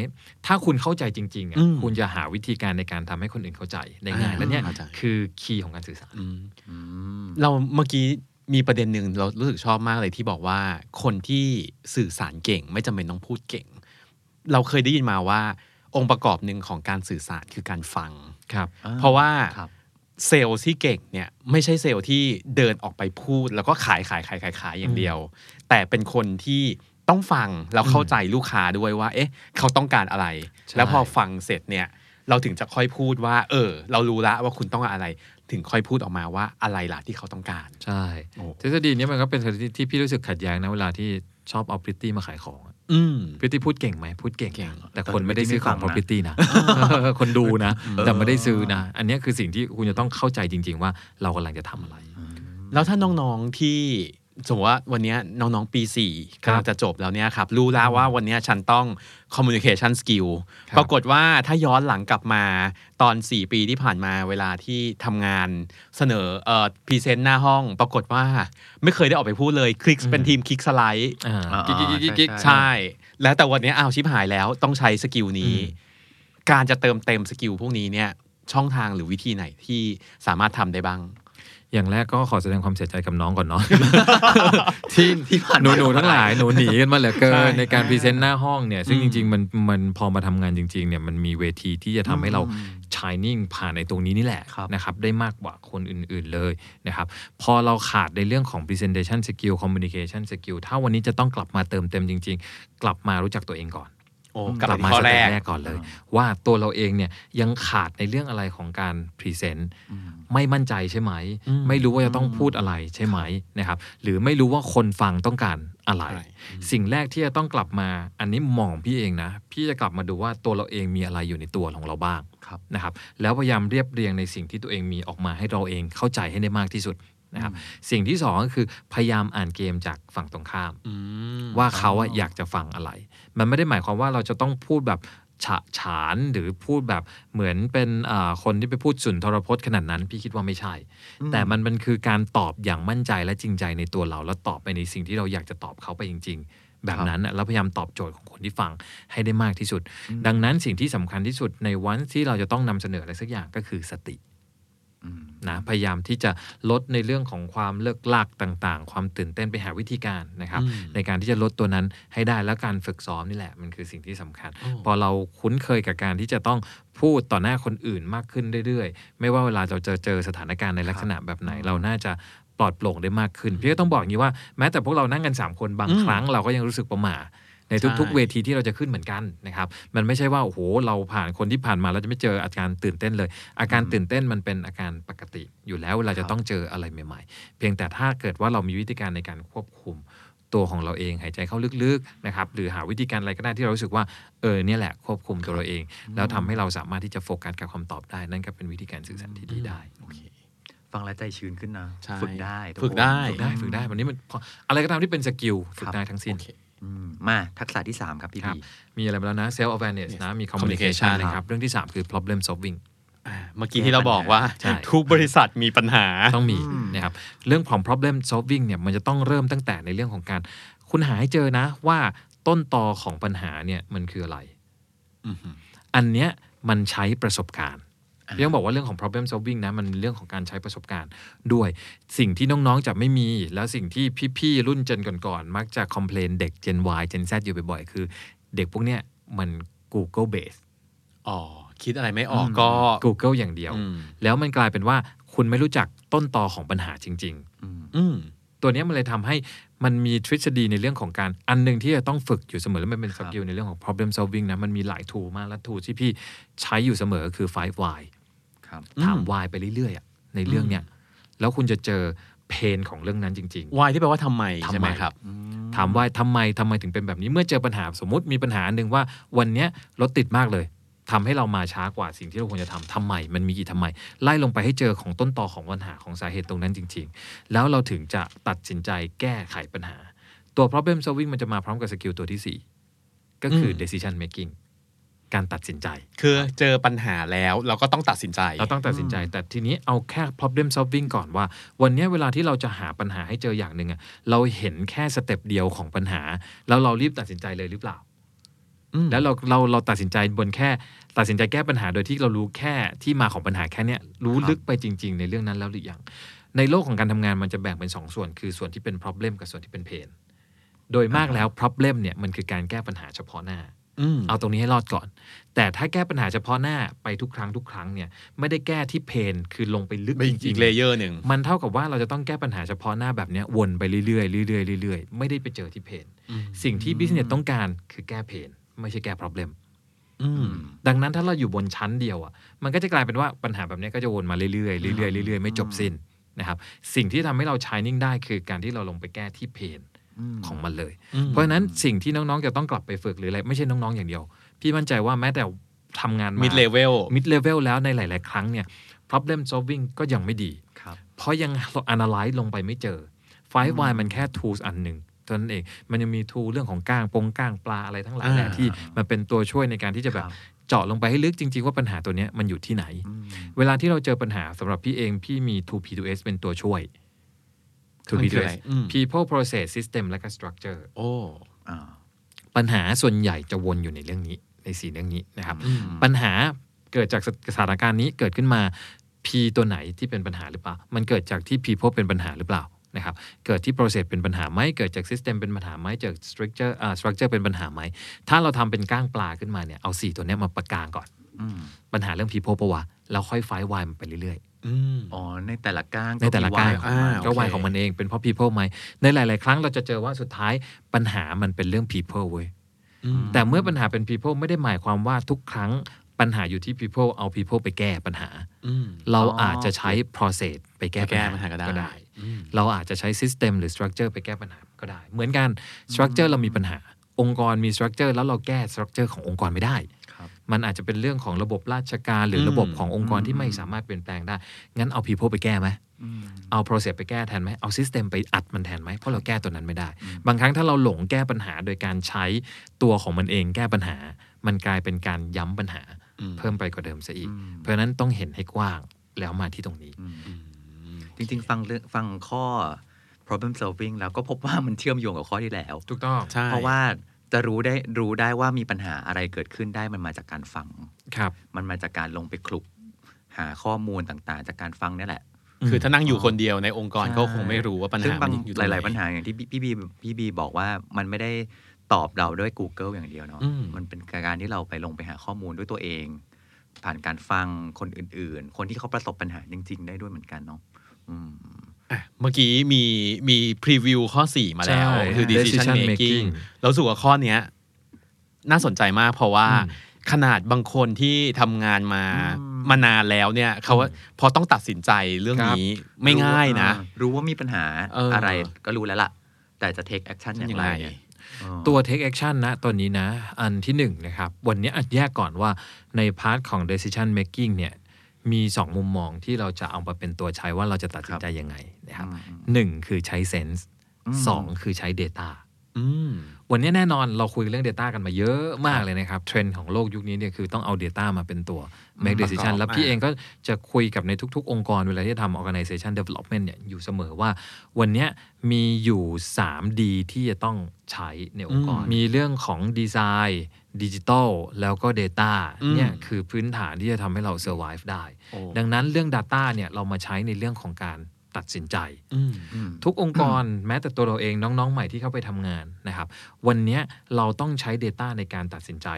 ถ้าคุณเข้าใจจริงๆอะอืมคุณจะหาวิธีการในการทำให้คนอื่นเข้าใจได้ง่ายอ่าและเนี่ยเข้าใจคือคีย์ของการสื่อสารอืมอืมเราเมื่อกี้มีประเด็นหนึ่งเรารู้สึกชอบมากเลยที่บอกว่าคนที่สื่อสารเก่ง ไม่จำเป็นต้องพูดเก่ง เราเคยได้ยินมาว่า องค์ประกอบหนึ่งของการสื่อสารคือการฟังครับ เพราะว่าครับเซลล์ที่เก่งเนี่ยไม่ใช่เซลล์ที่เดินออกไปพูด แล้วก็ขายขายขายขายขายอย่างเดียว แต่เป็นคนที่ ต้องฟังแล้วเข้าใจลูกค้าด้วยว่า เอ๊ะ เขาต้องการอะไรใช่แล้วพอฟังเสร็จเนี่ย เราถึงจะค่อยพูดว่า เออ เรารู้ละว่าคุณต้องการอะไร ถึงค่อยพูดออกมาว่าอะไรล่ะที่เขาต้องการ ใช่โอ้ทฤษฎีนี้มันก็เป็นทฤษฎีที่พี่รู้สึกขัดแย้งนะเวลาที่ชอบเอาพริตตี้มาขายของอะอืมพริตตี้พูดเก่งไหมพูดเก่งเก่งแต่คนไม่ได้ซื้อของเพแต่ราะไม่พได้ริตตี้นะ คนดูนะ แต่ไม่ได้ซื้อนะ อันเนี้ยคือสิ่งที่คุณจะต้องเข้าใจจริง ๆ ว่าเรากำลังจะทำอะไร แล้วถ้าน้องๆที่ สมมติว่าวันเนี้ยน้องๆปี4ี่ครับกำลังจะจบแล้วเนี่ยครับ รู้แล้วว่าวันเนี้ยฉันต้อง communication skill ครับปรากฏว่าถ้าย้อนหลังกลับมาตอน 4 ปีที่ผ่านมาเวลาที่ทำงานเสนอเอ่อ present หน้าห้อง ปรากฏว่าไม่เคยได้ออกไปพูดเลย คลิกเป็นทีมคลิกสไลด์อ่าอ่ากิ๊กกิ๊กกิ๊กกิ๊กใช่ใช่ แล้วแต่วันเนี้ยอ้าวชิบหายแล้วต้องใช้ skill นี้ การจะเติมเต็ม skill พวกนี้เนี่ยช่องทางหรือวิธีไหนที่สามารถทำได้บ้าง อย่างแรกก็ขอแสดงความเสียใจกับน้องก่อนเนาะที่ที่ผ่านหนูมาหนูทั้งหลายหนูหนีกันมาเหลือเกินใช่ในการ present หน้าห้องเนี่ยซึ่งอืมจริง ๆ มันมันพอมาทำงานจริงๆเนี่ยมันมีเวทีที่จะทำให้เรา shining ผ่านในตรงนี้นี่แหละครับนะครับได้มากกว่าคนอื่นๆเลยนะครับพอเราขาดในเรื่องของ presentation skill communication skill ถ้าวันนี้จะต้องกลับมาเติมเต็มจริง ๆ กลับมารู้จักตัวเองก่อนโอ้ กลับมาข้อแรก step แรกก่อนเลย ว่าตัวเราเองเนี่ยยังขาดในเรื่องอะไรของการ present ไม่มั่นใจใช่ไหมอืมไม่รู้ว่าจะต้องพูดอะไรใช่ไหมนะครับ หรือไม่รู้ว่าคนฟังต้องการอะไรอะไร สิ่งแรกที่จะต้องกลับมา อันนี้มองพี่เองนะ พี่จะกลับมาดูว่าตัวเราเองมีอะไรอยู่ในตัวของเราบ้างครับนะครับ แล้วพยายามเรียบเรียงในสิ่งที่ตัวเองมีออกมาให้เราเองเข้าใจให้ได้มากที่สุดนะครับสิ่งที่สองก็คือพยายามอ่านเกมจากฝั่งตรงข้ามอืมว่าเขาอะอยากจะฟังอะไร มันไม่ได้หมายความว่าเราจะต้องพูดแบบฉะฉานหรือพูดแบบเหมือนเป็นอ่าคนที่ไปพูดสุนทรพจน์ขนาดนั้น พี่คิดว่าไม่ใช่ แต่มันมันคือการตอบอย่างมั่นใจและจริงใจในตัวเรา แล้วตอบไปในสิ่งที่เราอยากจะตอบเขาไปจริง ๆ แบบนั้นอะแล้วพยายามตอบโจทย์ของคนที่ฟังให้ได้มากที่สุด ดังนั้นสิ่งที่สำคัญที่สุดในวันที่เราจะต้องนำเสนออะไรสักอย่างก็คือสติ นะพยายามที่จะลดในเรื่องของความเลิกลักต่างๆ ความตื่นเต้นไปหาวิธีการนะครับอืมในการที่จะลดตัวนั้นให้ได้แล้วการฝึกซ้อมนี่แหละมันคือสิ่งที่สำคัญโอ้พอเราคุ้นเคยกับการที่จะต้องพูดต่อหน้าคนอื่นมากขึ้นเรื่อยๆ ไม่ว่าเวลาเราจะเจอสถานการณ์ในลักษณะแบบไหนเราน่าจะปลอดโปร่งได้มากขึ้น พี่ก็ต้องบอกอย่างนี้ว่าแม้แต่พวกเรานั่งกัน 3 คนบางอืมครั้งเราก็ยังรู้สึกประหม่า ในทุกๆใช่เวทีที่เราจะขึ้นเหมือนกันนะครับ มันไม่ใช่ว่าโอ้โหเราผ่านคนที่ผ่านมาเราจะไม่เจออาการตื่นเต้นเลย อาการตื่นเต้นมันเป็นอาการปกติอยู่แล้วเวลาจะต้องเจออะไรใหม่ ๆ เพียงแต่ถ้าเกิดว่าเรามีวิธีการในการควบคุมตัวของเราเองหายใจเข้าลึกๆนะครับหรือหาวิธีการอะไรก็ได้ที่เรารู้สึกว่าเออเนี่ยแหละควบคุมตัวเราเอง แล้วทำให้เราสามารถที่จะโฟกัสกับคำตอบได้ นั่นก็เป็นวิธีการสื่อสารที่ดีได้โอเคฟังแล้วใจชื้นขึ้นนะใช่ฝึกได้ทุฝึกได้ฝึกได้ฝึกได้วันนี้มันอะไรก็ตามที่เป็น skill ฝึกได้ทั้งสิ้นโอเคอื มมาทักษะที่ 3 ครับพี่ครับพีมีอะไรไปแล้วนะ self awareness นะ มี communication communication นะครับ เรื่องที่ 3 คือ problem solving อ่าเมื่อกี้ที่เราบอกว่าใช่ทุกบริษัทมีปัญหาต้องมีนะครับเรื่องของ problem solving เนี่ยมันจะต้องเริ่มตั้งแต่ในเรื่องของการ คุณหาให้เจอนะว่าต้นตอของปัญหาเนี่ยมันคืออะไรอือหืออันเนี้ยมันใช้ประสบการณ์ พี่ต้องบอกว่าเรื่องของ problem solving นะมันเรื่องของการใช้ประสบการณ์ด้วย สิ่งที่น้องๆจะไม่มี แล้วสิ่งที่พี่ๆรุ่น Gen ก่อนๆมักจะ complain เด็ก Gen Y Gen Z อยู่บ่อยๆคือ เด็กพวกเนี้ยมัน Google base อ๋อคิดอะไรไม่ออกก็ Google อย่างเดียวอืมแล้วมันกลายเป็นว่าคุณไม่รู้จักต้นตอของปัญหาจริงๆอืมตัวเนี้ยมันเลยทำให้มันมีทฤษฎีในเรื่องของการอันหนึ่งที่จะต้องฝึกอยู่เสมอ แล้วมันเป็น skill ในเรื่องของ problem solving นะ มันมีหลาย tool มากและ tool ที่พี่ใช้อยู่เสมอคือ five why ครับ ถามอืม why ไปเรื่อยๆอะในเรื่องเนี้ยแล้วคุณจะเจอ pain ของเรื่องนั้นจริง why ที่แปลว่าทำไมทำไมใช่ไหมครับๆถามว่าทำไมทำไมถึงเป็นแบบนี้เมื่อเจอปัญหาสมมติมีปัญหาอันหนึ่งว่าวันเนี้ยรถติดมากเลยทำให้เรามาช้ากว่าสิ่งที่เราควรจะทำทำไม มันมีกี่ทำไม ไล่ลงไปให้เจอของต้นตอของปัญหาของสาเหตุตรงนั้นจริง ๆ แล้วเราถึงจะตัดสินใจแก้ไขปัญหา ตัว problem solving มันจะมาพร้อมกับ skill ตัวที่ 4 ก็คืออืม decision making การตัดสินใจ คือเจอปัญหาแล้วเราก็ต้องตัดสินใจ เราต้องตัดสินใจ แต่ทีนี้เอาแค่ problem solving ก่อนว่า วันนี้เวลาที่เราจะหาปัญหาให้เจออย่างหนึ่งอะเราเห็นแค่สเต็ปเดียวของปัญหา แล้วเรารีบตัดสินใจเลยหรือเปล่าอืมแล้วเราเราเราตัดสินใจบนแค่ ตัดสินใจแก้ปัญหาโดยที่เรารู้แค่ที่มาของปัญหาแค่เนี้ยรู้ลึกไปจริง ๆ ในเรื่องนั้นแล้วหรือยังในโลกของการทำงานมันจะแบ่งเป็นสองส่วน คือส่วนที่เป็น problem กับส่วนที่เป็น pain โดยมากแล้ว problem เนี่ยมันคือการแก้ปัญหาเฉพาะหน้าอืม เอาตรงนี้ให้รอดก่อน แต่ถ้าแก้ปัญหาเฉพาะหน้าไปทุกครั้งทุกครั้งเนี่ยไม่ได้แก้ที่เพนคือลงไปลึกเป็นจอีริกงเลเยอร์หนึ่งๆมันเท่ากับว่าเราจะต้องแก้ปัญหาเฉพาะหน้าแบบเนี้ยวนไปเรื่อยๆเรื่อยๆเรื่อยๆไม่ได้ไปเจอที่เพนสิ่งที่บิสเนสต้องการคือแก้เพนไม่ใช่แก้ problem อืมดังนั้นถ้าเราอยู่บนชั้นเดียวอะมันก็จะกลายเป็นว่าปัญหาแบบเนี้ยก็จะวนมาเรื่อยๆเรื่อยๆเรื่อยๆไม่จบสิ้นนะครับสิ่งที่ทำให้เรา shining ได้คือการที่เราลงไปแก้ที่เพน ของมันเลยอืมเพราะฉะนั้นสิ่งที่น้องๆจะต้องกลับไปฝึกหรืออะไรไม่ใช่น้องๆอย่างเดียว พี่มั่นใจว่าแม้แต่ทำงานมา mid level mid level แล้วในหลาย ๆ ครั้งเนี่ย problem solving ก็ยังไม่ดีครับเพราะยัง analyze ลงไปไม่เจอ5 y มันแค่ tools อันหนึ่งเท่านั้นเอง มันยังมี tool เรื่องของก้างปงก้างปลาอะไรทั้งหลายแหละอ่าที่มันเป็นตัวช่วยในการที่จะแบบครับเจาะลงไปให้ลึกจริง ๆ ว่าปัญหาตัวเนี้ยมันอยู่ที่ไหน เวลาที่เราเจอปัญหาสำหรับพี่เอง พี่มี 2P2S เป็นตัวช่วย มันคืออะไร 2P2S อืม people process system และก็ structure โอ้อ่าปัญหาส่วนใหญ่จะวนอยู่ในเรื่องนี้ในสี่เรื่องนี้นะครับอืมปัญหาเกิดจากสถานการณ์นี้เกิดขึ้นมา P ตัวไหนที่เป็นปัญหาหรือเปล่า มันเกิดจากที่ people เป็นปัญหาหรือเปล่านะครับ เกิดที่ process เป็นปัญหาไหม เกิดจาก system เป็นปัญหาไหมเกิด structure อ่า structure เป็นปัญหาไหม ถ้าเราทำเป็นก้างปลาขึ้นมาเนี่ย เอาสี่ตัวเนี้ยมาประกางก่อนอืมปัญหาเรื่อง people ปะวะ แล้วค่อยไฟวายมันไปเรื่อยๆ อืมอ๋อในแต่ละก้างในแต่ละมีก้างวของมันอ่าก็โอเควายของมันเองเป็นเพราะ people ไหมในหลาย ๆ ครั้งเราจะเจอว่าสุดท้ายปัญหามันเป็นเรื่อง people เว้ยอืมแต่เมื่อปัญหาเป็น people ไม่ได้หมายความว่าทุกครั้งปัญหาอยู่ที่ people เอา people ไปแก้ปัญหาอืมเราอาจจะใช้ process ไปแก้ไปแก้ปัญหาก็ได้ เราอาจจะใช้ system หรือ structure ไปแก้ปัญหาก็ได้ เหมือนกัน structure เรามีปัญหา องค์กรมี structure แล้วเราแก้ structure ขององค์กรไม่ได้ครับ มันอาจจะเป็นเรื่องของระบบราชการ หรือระบบขององค์กรที่ไม่สามารถเปลี่ยนแปลงได้ งั้นเอา people ไปแก้ไหมเอา process ไปแก้แทนไหมเอา system ไปอัดมันแทนไหมเพราะเราแก้ตัวนั้นไม่ได้ บางครั้งถ้าเราหลงแก้ปัญหาโดยการใช้ตัวของมันเองแก้ปัญหา มันกลายเป็นการย้ำปัญหาเพิ่มไปกว่าเดิมซะอีก เพราะฉะนั้นต้องเห็นให้กว้างแล้วมาที่ตรงนี้ จริง ๆ ฟังเรื่องฟังข้อ problem solving แล้วก็พบว่ามันเชื่อมโยงกับข้อที่แล้ว ถูกต้องใช่เพราะว่า จะรู้ได้รู้ได้ว่ามีปัญหาอะไรเกิดขึ้นได้มันมาจากการฟังครับ มันมาจากการลงไปคลุก หาข้อมูลต่างๆ จากการฟังเนี่ยแหละ คือถ้านั่งอยู่คนเดียวในองค์กรก็คงไม่รู้ว่าปัญซึ่งหาบางมันอยู่ตหรงไหนลายๆปัญหาอย่างที่พี่พี่บีพี่บีบอกว่ามันไม่ได้ตอบเราด้วย Google อย่างเดียวเนาะอืมมันเป็นการที่เราไปลงไปหาข้อมูลด้วยตัวเอง ผ่านการฟังคนอื่นๆ คนที่เขาประสบปัญหาจริง ๆ ได้ด้วยเหมือนกันเนาะอืมอะ เมื่อกี้มีมีพรีวิวข้อ 4 มาแล้วใช่คือ decision decision making making เรารู้สึกว่าข้อเนี้ย น่าสนใจมากเพราะว่าอืมขนาดบางคนที่ทำงานมาอืมมานานแล้วเนี่ยเขาว่าพอต้องตัดสินใจเรื่องนี้ไม่ง่ายนะ รู้ว่ารู้ว่ามีปัญหาเออออะไรก็รู้แล้วล่ะ แต่จะ take action อย่างไรเนี่ยเออตัว take action นะตัวนี้นะ อันที่หนึ่งนะครับ วันนี้อาจแยกก่อนว่าใน part ของ decision making เนี่ย มีสองมุมมองที่เราจะเอามาเป็นตัวใช้ว่าเราจะตัดสินใจยังไงนะครับอืมหนึ่งคือใช้ sense อืมสองคือใช้ data อืม วันนี้แน่นอนเราคุยเรื่อง Data กันมาเยอะมากเลยนะครับเทรนด์ของโลกยุคนี้เนี่ยคือต้องเอา Data มาเป็นตัว make ประกอบ decision แล้วพี่มาเองก็จะคุยกับในทุกๆ องค์กรเวลาที่ทำ organization development เนี่ยอยู่เสมอว่า วันเนี้ยมีอยู่ 3D ที่จะต้องใช้ในองค์กร มีเรื่องของดีไซน์ดิจิทัลแล้วก็ Data เนี่ยคือพื้นฐานที่จะทำให้เรา survive ได้โอ้ดังนั้นเรื่อง Data เนี่ยเรามาใช้ในเรื่องของการ ตัดสินใจอืมอืมทุกองค์กรแม้แต่ตัวเราเองน้องๆ ใหม่ที่เข้าไปทำงานนะครับ วันเนี้ยเราต้องใช้ Data ในการตัดสินใจ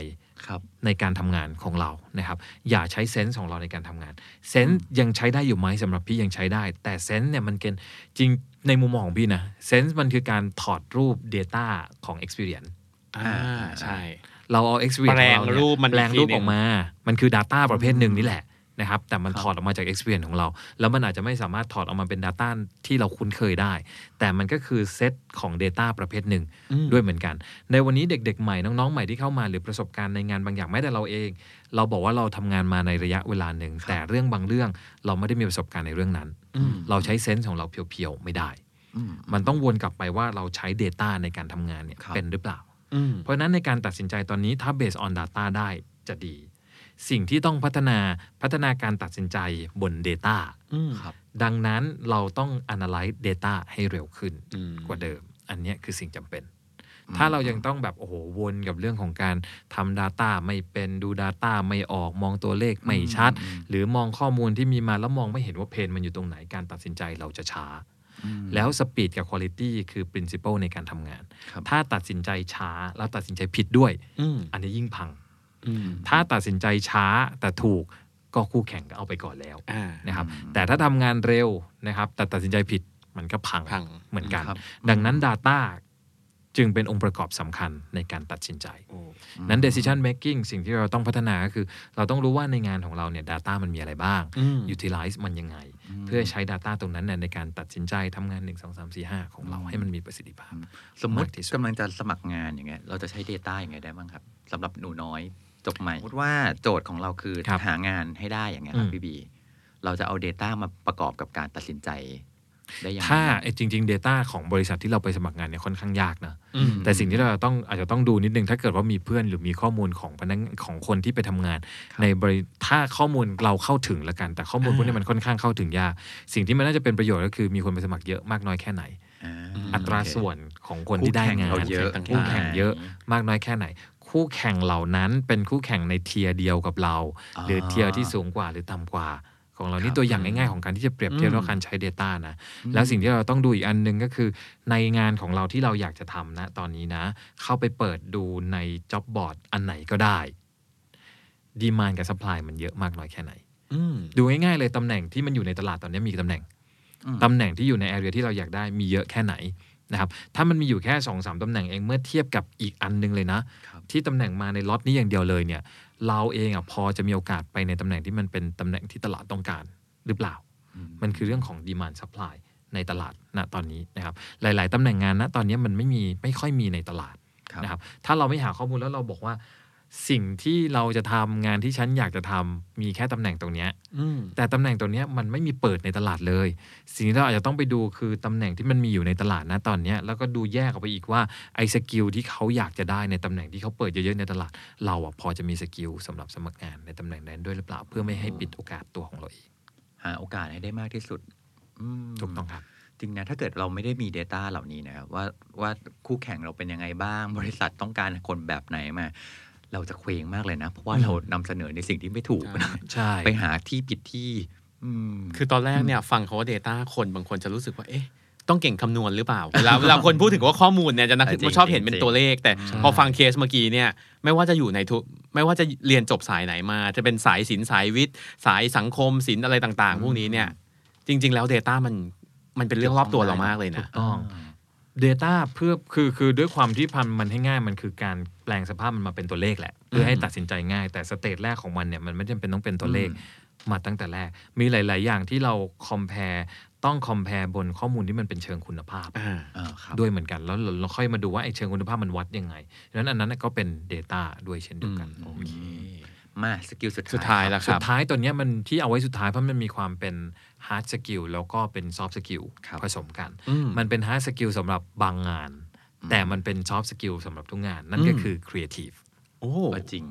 ครับในการทำงานของเรานะครับ อย่าใช้เซนส์ของเราในการทำงานเซนส์ยังใช้ได้อยู่ไหมสำหรับพี่ยังใช้ได้ แต่เซนส์เนี่ยมันเกณฑ์จริงในมุมมองของพี่นะเซนส์มันคือการถอดรูป Data ของ Experience อ่าใช่ เราเอา experience แปลงของเาเยรูปมันแปลงรูปอีกทีหนึ่งออกมา มันคือ Data ประเภทหนึ่งนี่แหละ นะครับ แต่มันถอดออกมาจาก experience ของเรา แล้วมันอาจจะไม่สามารถถอดออกมาเป็น Data ที่เราคุ้นเคยได้ แต่มันก็คือเซตของ Data ประเภทหนึ่งด้วยเหมือนกัน ในวันนี้เด็กๆใหม่น้องๆใหม่ที่เข้ามาหรือประสบการณ์ในงานบางอย่างแม้แต่เราเอง เราบอกว่าเราทำงานมาในระยะเวลาหนึ่ง แต่เรื่องบางเรื่องเราไม่ได้มีประสบการณ์ในเรื่องนั้น เราใช้เซนส์ของเราเพียวๆไม่ได้อืมมันต้องวนกลับไปว่าเราใช้ Data ในการทำงานเนี่ยครับเป็นหรือเปล่าอืมเพราะฉะนั้นในการตัดสินใจตอนนี้ถ้า based on data ได้จะดี สิ่งที่ต้องพัฒนาพัฒนาการตัดสินใจบน Data อืมครับดังนั้นเราต้อง analyze data ให้เร็วขึ้นอืมกว่าเดิม อันเนี้ยคือสิ่งจำเป็น ถ้าเรายังต้องแบบโอ้โหวนกับเรื่องของการทำ Data ไม่เป็นดู Data ไม่ออกมองตัวเลขไม่ชัด หรือมองข้อมูลที่มีมาแล้วมองไม่เห็นว่าเพนมันอยู่ตรงไหนการตัดสินใจเราจะช้า แล้วสปีดกับคุณ i t y คือ principle ในการทำงานครับถ้าตัดสินใจช้าแล้วตัดสินใจผิดด้วยอืมอันนี้ยิ่งพังอืม ถ้าตัดสินใจช้าแต่ถูกก็คู่แข่งก็เอาไปก่อนแล้วอ่านะครับ แต่ถ้าทำงานเร็วนะครับ แต่ตัดสินใจผิดมันก็พังพังเหมือนกันครับดังนั้น Data จึงเป็นองค์ประกอบสำคัญในการตัดสินใจโอ้นั้น decision making สิ่งที่เราต้องพัฒนาก็คือ เราต้องรู้ว่าในงานของเราเนี่ย Data มันมีอะไรบ้างอืม utilize มันยังไง เพื่อใช้ Data ตรงนั้นเนี่ยในการตัดสินใจทำงาน 1 2 3 4 5 ของเราให้มันมีประสิทธิภาพ สมมติมากที่สุดกำลังจะสมัครงานอย่างเงี้ยเราจะใช้ Data ยังไงได้บ้างครับสำหรับหนูน้อย จบใหม่สมมติว่าโจทย์ของเราคือครับหางานให้ได้อย่างเงี้ยครับอืมพี่บี เราจะเอา Data มาประกอบกับการตัดสินใจได้ยังไงถ้าไอ้จริง ๆ Data ของบริษัทที่เราไปสมัครงานเนี่ยค่อนข้างยากนะอืมแต่สิ่งที่เราต้องอาจจะต้องดูนิดนึงถ้าเกิดว่ามีเพื่อนหรือมีข้อมูลของพนักงานของคนที่ไปทำงาน ในบริถ้าข้อมูลเราเข้าถึงแล้วกัน แต่ข้อมูลพวกนี้มันค่อนข้างเข้าถึงยาก สิ่งที่มันน่าจะเป็นประโยชน์ก็คือมีคนไปสมัครเยอะมากน้อยแค่ไหนอ่าอัตราส่วนของคนที่ได้งานคู่แข่งเราเยอะคู่แข่งเยอะมากน้อยแค่ไหน คู่แข่งเหล่านั้นเป็นคู่แข่งใน tier เดียวกับเรา หรือ tier ที่สูงกว่าหรือต่ำกว่าของเรานี่ตัวอย่างง่ายๆของการที่จะเปรียบเทียบว่าการใช้ Data นะแล้วสิ่งที่เราต้องดูอีกอันหนึ่งก็คือ ในงานของเราที่เราอยากจะทำนะตอนนี้นะ เข้าไปเปิดดูใน job board อันไหนก็ได้ดีมานกับ supply มันเยอะมากน้อยแค่ไหนอืมดูง่ายๆเลยตำแหน่งที่มันอยู่ในตลาดตอนนี้มีกี่ตำแหน่งตำแหน่งที่อยู่ในแอเรียที่เราอยากได้มีเยอะแค่ไหน นะครับถ้ามันมีอยู่แค่2อสามตำแหน่งเองเมื่อเทียบกับอีกอันนึงเลยนะครับที่ตำแหน่งมาในล็อตนี้อย่างเดียวเลยเนี่ยเราเองอะพอจะมีโอกาสไปในตำแหน่งที่มันเป็นตำแหน่งที่ตลาดต้องการหรือเปล่า มันคือเรื่องของ demand supply ในตลาดณตอนนี้นะครับหลาย ๆตำแหน่งงานณตอนนี้มันไม่มีไม่ค่อยมีในตลาดครับนะครับถ้าเราไม่หาข้อมูลแล้วเราบอกว่า สิ่งที่เราจะทำงานที่ฉันอยากจะทำมีแค่ตำแหน่งตรงเนี้ยอืมแต่ตำแหน่งตัวเนี้ยมันไม่มีเปิดในตลาดเลย สิ่งที่เราอาจจะต้องไปดูคือตำแหน่งที่มันมีอยู่ในตลาดนะตอนเนี้ยแล้วก็ดูแยกออกไปอีกว่าไอ้ skill ที่เขาอยากจะได้ในตำแหน่งที่เขาเปิดเยอะๆในตลาด เราอะพอจะมี skill สำหรับสมัครงานในตำแหน่งนั้นด้วยหรือเปล่าเพื่อไม่ให้ปิดโอกาสตัวของเราเองหาโอกาสให้ได้มากที่สุดอืมถูกต้องครับจริงนะถ้าเกิดเราไม่ได้มี Data เหล่านี้นะครับว่าว่าคู่แข่งเราเป็นยังไงบ้าง บริษัทต้องการคนแบบไหนมา เราจะเคว้งมากเลยนะ เพราะว่าเรานำเสนอในสิ่งที่ไม่ถูกใช่ไปหาที่ผิดที่อืมคือตอนแรกเนี่ยฟังเขาว่า Data คนบางคนจะรู้สึกว่าเอ๊ะต้องเก่งคำนวณหรือเปล่า เวลาเวลาคนพูดถึงว่าข้อมูลเนี่ยจะนักจริงชอบเห็นเป็นจริงตัวเลข แต่ใช่พอฟังเคสเมื่อกี้เนี่ยไม่ว่าจะอยู่ในทุกไม่ว่าจะเรียนจบสายไหนมา จะเป็นสายศิลป์สายวิทย์ สายสังคมศิลป์อะไรต่าง ๆ พวกนี้เนี่ย จริง ๆ แล้ว Data มันมันเป็นเรื่องรอบตัวเรามากเลยถูนะกต้อง Data เพื่อคือคือด้วยความที่พันมันให้ง่ายมันคือการแปลงสภาพมันมาเป็นตัวเลขแหละ เพื่อให้ตัดสินใจง่าย แต่สเตจแรกของมันเนี่ยมันไม่จำเป็นต้องเป็นตัวเลขมาตั้งแต่แรก มีหลาย ๆ อย่างที่เราคอมเพลต้องคอมเพลบนข้อมูลที่มันเป็นเชิงคุณภาพอ่าอ่าครับด้วยเหมือนกัน แล้วเราเราค่อยมาดูว่าไอ้เชิงคุณภาพมันวัดยังไงดังนั้นอันนั้นก็เป็น Data ด้วยเช่นเดียวกันโอเคมา skill สุดสุดท้ายครับครับแล้วสุดท้ายตัวเนี้ยมันที่เอาไว้สุดท้ายเพราะมันมีความเป็น hard skill แล้วก็เป็น soft skill ครับผสมกันอืมมันเป็น hard skill สำหรับบางงาน แต่มันเป็น soft skill สำหรับทุกงาน นั่นก็อืมคือ creative โอ้เออจริง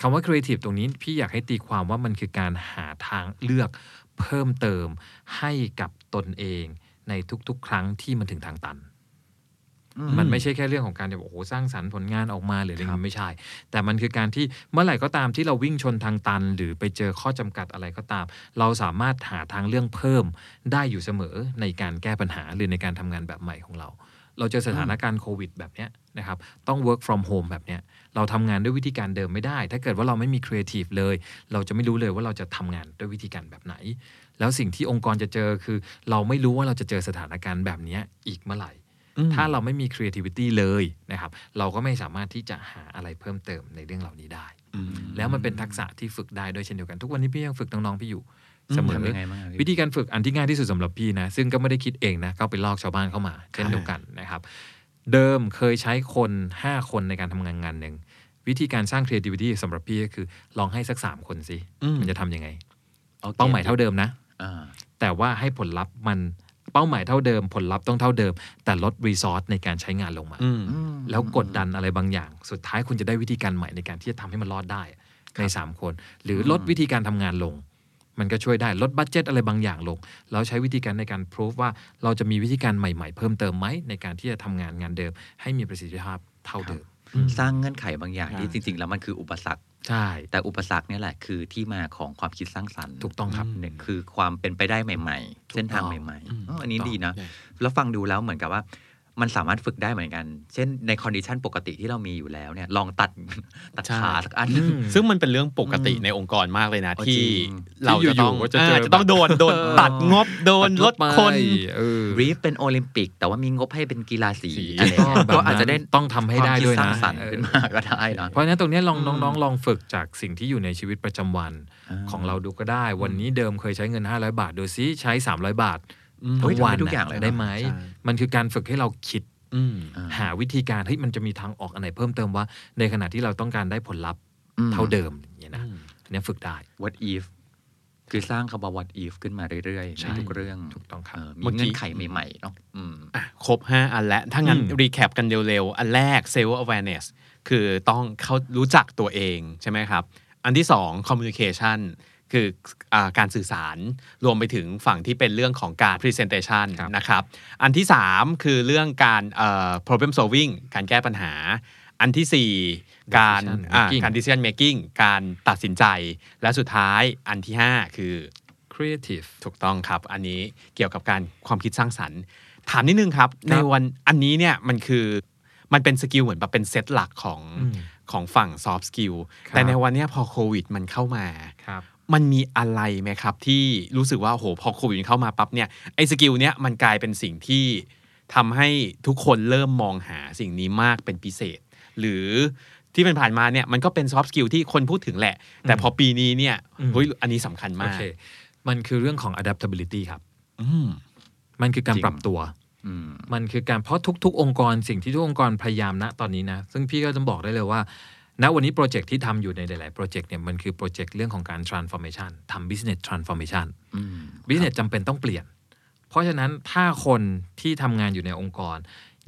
คำว่า creative ตรงนี้พี่อยากให้ตีความว่ามันคือการหาทางเลือกเพิ่มเติมให้กับตนเองในทุกๆ ครั้งที่มันถึงทางตัน มันไม่ใช่แค่เรื่องของการแบบโอ้โหสร้างสรรค์ผลงานออกมาหรืออะไรครับมันไม่ใช่ แต่มันคือการที่เมื่อไหร่ก็ตามที่เราวิ่งชนทางตัน หรือไปเจอข้อจำกัดอะไรก็ตาม เราสามารถหาทางเรื่องเพิ่มได้อยู่เสมอในการแก้ปัญหาหรือในการทำงานแบบใหม่ของเรา เราเจอสถานการณ์โควิดแบบเนี้ยนะครับต้อง work from home แบบเนี้ยเราทำงานด้วยวิธีการเดิมไม่ได้ ถ้าเกิดว่าเราไม่มี creative เลย เราจะไม่รู้เลยว่าเราจะทำงานด้วยวิธีการแบบไหน แล้วสิ่งที่องค์กรจะเจอคือ เราไม่รู้ว่าเราจะเจอสถานการณ์แบบเนี้ยอีกเมื่อไหร่ ถ้าเราไม่มี creativity เลยนะครับ เราก็ไม่สามารถที่จะหาอะไรเพิ่มเติมในเรื่องเหล่านี้ได้ แล้วมันเป็นทักษะที่ฝึกได้ด้วยเช่นเดียวกันทุกวันนี้พี่ยังฝึกน้องๆพี่อยู่เสมอทำยังไงบ้างอะพี่วิธีการฝึกอันที่ง่ายที่สุดสำหรับพี่นะ ซึ่งก็ไม่ได้คิดเองนะก็ไปลอกชาวบ้านเข้ามา เช่นเดียวกันนะครับ เดิมเคยใช้คน 5 คนในการทำงานงานหนึ่งวิธีการสร้าง creativity สำหรับพี่ก็คือ ลองให้สัก3คนสิอืมมันจะทำยังไงโอเคเป้าหมายเท่าเดิมนะอ่าแต่ว่าให้ผลลัพธ์มัน เป้าหมายเท่าเดิม ผลลัพธ์ต้องเท่าเดิม แต่ลด resource ในการใช้งานลงมาอืมแล้วกดดันอะไรบางอย่าง สุดท้ายคุณจะได้วิธีการใหม่ในการที่จะทำให้มันรอดได้ใน 3 คน หรือลดวิธีการทำงานลง มันก็ช่วยได้ลด budget อะไรบางอย่างลง แล้วใช้วิธีการในการพิสูจน์ว่าเราจะมีวิธีการใหม่ๆ เพิ่มเติมไหมในการที่จะทำงานงานเดิม ให้มีประสิทธิภาพเท่าเดิม สร้างเงื่อนไขบางอย่างที่ใช่จริงๆ แล้วมันคืออุปสรรค ใช่ แต่อุปสรรคเนี่ยแหละคือที่มาของความคิดสร้างสรรค์ถูกต้องครับหนึ่งคือความเป็นไปได้ใหม่ ๆ เส้นทางใหม่ๆอ๋ออันนี้ดีนะใช่แล้วฟังดูแล้วเหมือนกับว่า มันสามารถฝึกได้เหมือนกัน เช่นใน condition ปกติที่เรามีอยู่แล้วเนี่ยลองตัดตัดใช่ขาสักอันอืมซึ่งมันเป็นเรื่องปกติอืมในองค์กรมากเลยนะอ๋อที่จริงเราจะต้องที่อยู่ๆก็จะเจออ่าจะต้องโดนโดนตัดงบโดนลดคนเออรีฟเป็นโอลิมปิก แต่ว่ามีงบให้เป็นกีฬาสีสีอะไรเงี้ยแบบนั้นก็อาจจะได้ต้องทำให้ได้ด้วยนะความคิสร้างสรรค์ขึ้นมาก็ได้นะเพราะฉะนั้นตรงเนี้ยลองน้องๆลองฝึกจากสิ่งที่อยู่ในชีวิตประจำวันอ่าของเราดูก็ได้ วันนี้เดิมเคยใช้เงิน 500 บาทดูซิใช้ 300 บาทอืม ทุกวันเฮ้ยทำได้ทุกอย่างเลยนะได้ไหมใช่มันคือการฝึกให้เราคิดอืมอ่าหาวิธีการเฮ้ยมันจะมีทางออกอันไหนเพิ่มเติมว่า ในขณะที่เราต้องการได้ผลลัพธ์อืมเท่าเดิมอย่างเงี้ยนะอันเนี้ยฝึกได้ what if คือสร้างคำว่า what if ขึ้นมาเรื่อยๆใช่ในทุกเรื่องถูกต้องครับเออมีเมื่อกี้เงื่อนไขใหม่ๆเนาะอืมอะครบ 5 อันแล้ว ถ้างั้นอืมรีแคปกันเร็วๆ อันแรก self awareness คือต้องเขารู้จักตัวเองใช่ไหมครับ อันที่ 2 communication คื ออาการสื่อสารรวมไปถึงฝั่งที่เป็นเรื่องของการ presentation ครับนะครับ อันที่ 3 คือเรื่องการเอ่อ problem solving การแก้ปัญหา อันที่สี่4 การ Decision อ่า making การ decision making การตัดสินใจ และสุดท้ายอันที่ 5 คือ creative ถูกต้องครับ อันนี้เกี่ยวกับการความคิดสร้างสรรค์ ถามนิดนึงครับในวันอันนี้เนี่ยมันคือมันเป็น skill เหมือนแบบเป็นเซตหลักของอืมของฝั่ง soft skill ครับแต่ในวันเนี้ยพอโควิดมันเข้ามาครับ มันมีอะไรไหมครับ ที่รู้สึกว่าโหพอโควิดมันเข้ามาปั๊บเนี่ยไอ้ skill เนี้ยมันกลายเป็นสิ่งที่ทำให้ทุกคนเริ่มมองหาสิ่งนี้มากเป็นพิเศษ หรือที่เป็นผ่านมาเนี่ยมันก็เป็น soft skill ที่คนพูดถึงแหละ แต่พอปีนี้เนี่ยอืมเฮ้ยอันนี้สำคัญมากโอเคมันคือเรื่องของ adaptability ครับอืมมันคือการจริงปรับตัวอืมมันคือการเพราะทุก ๆ องค์กรสิ่งที่ทุกองค์กรพยายามนะตอนนี้นะ ซึ่งพี่ก็จะบอกได้เลยว่า ณวันนี้โปรเจกต์ที่ทำอยู่ในหลาย ๆ โปรเจกต์เนี่ยมันคือโปรเจกต์เรื่องของการ transformation ทำ business transformation อืม business จำเป็นต้องเปลี่ยน เพราะฉะนั้นถ้าคนที่ทำงานอยู่ในองค์กร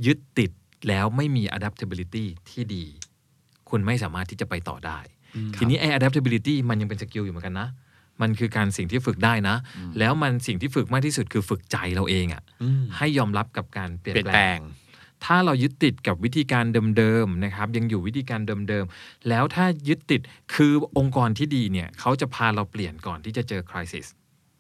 ยึดติดแล้วไม่มี adaptability ที่ดี คุณไม่สามารถที่จะไปต่อได้ ทีนี้ไอ้ adaptability มันยังเป็นสกิลอยู่เหมือนกันนะ มันคือการสิ่งที่ฝึกได้นะ แล้วมันสิ่งที่ฝึกมากที่สุดคือฝึกใจเราเองอะอืมให้ยอมรับกับการเปลี่ยเปลี่ยนนแปแปลลงง ถ้าเรายึดติดกับวิธีการเดิมๆนะครับยังอยู่วิธีการเดิมๆแล้วถ้ายึดติดคือองค์กรที่ดีเนี่ยเขาจะพาเราเปลี่ยนก่อนที่จะเจอคริสิส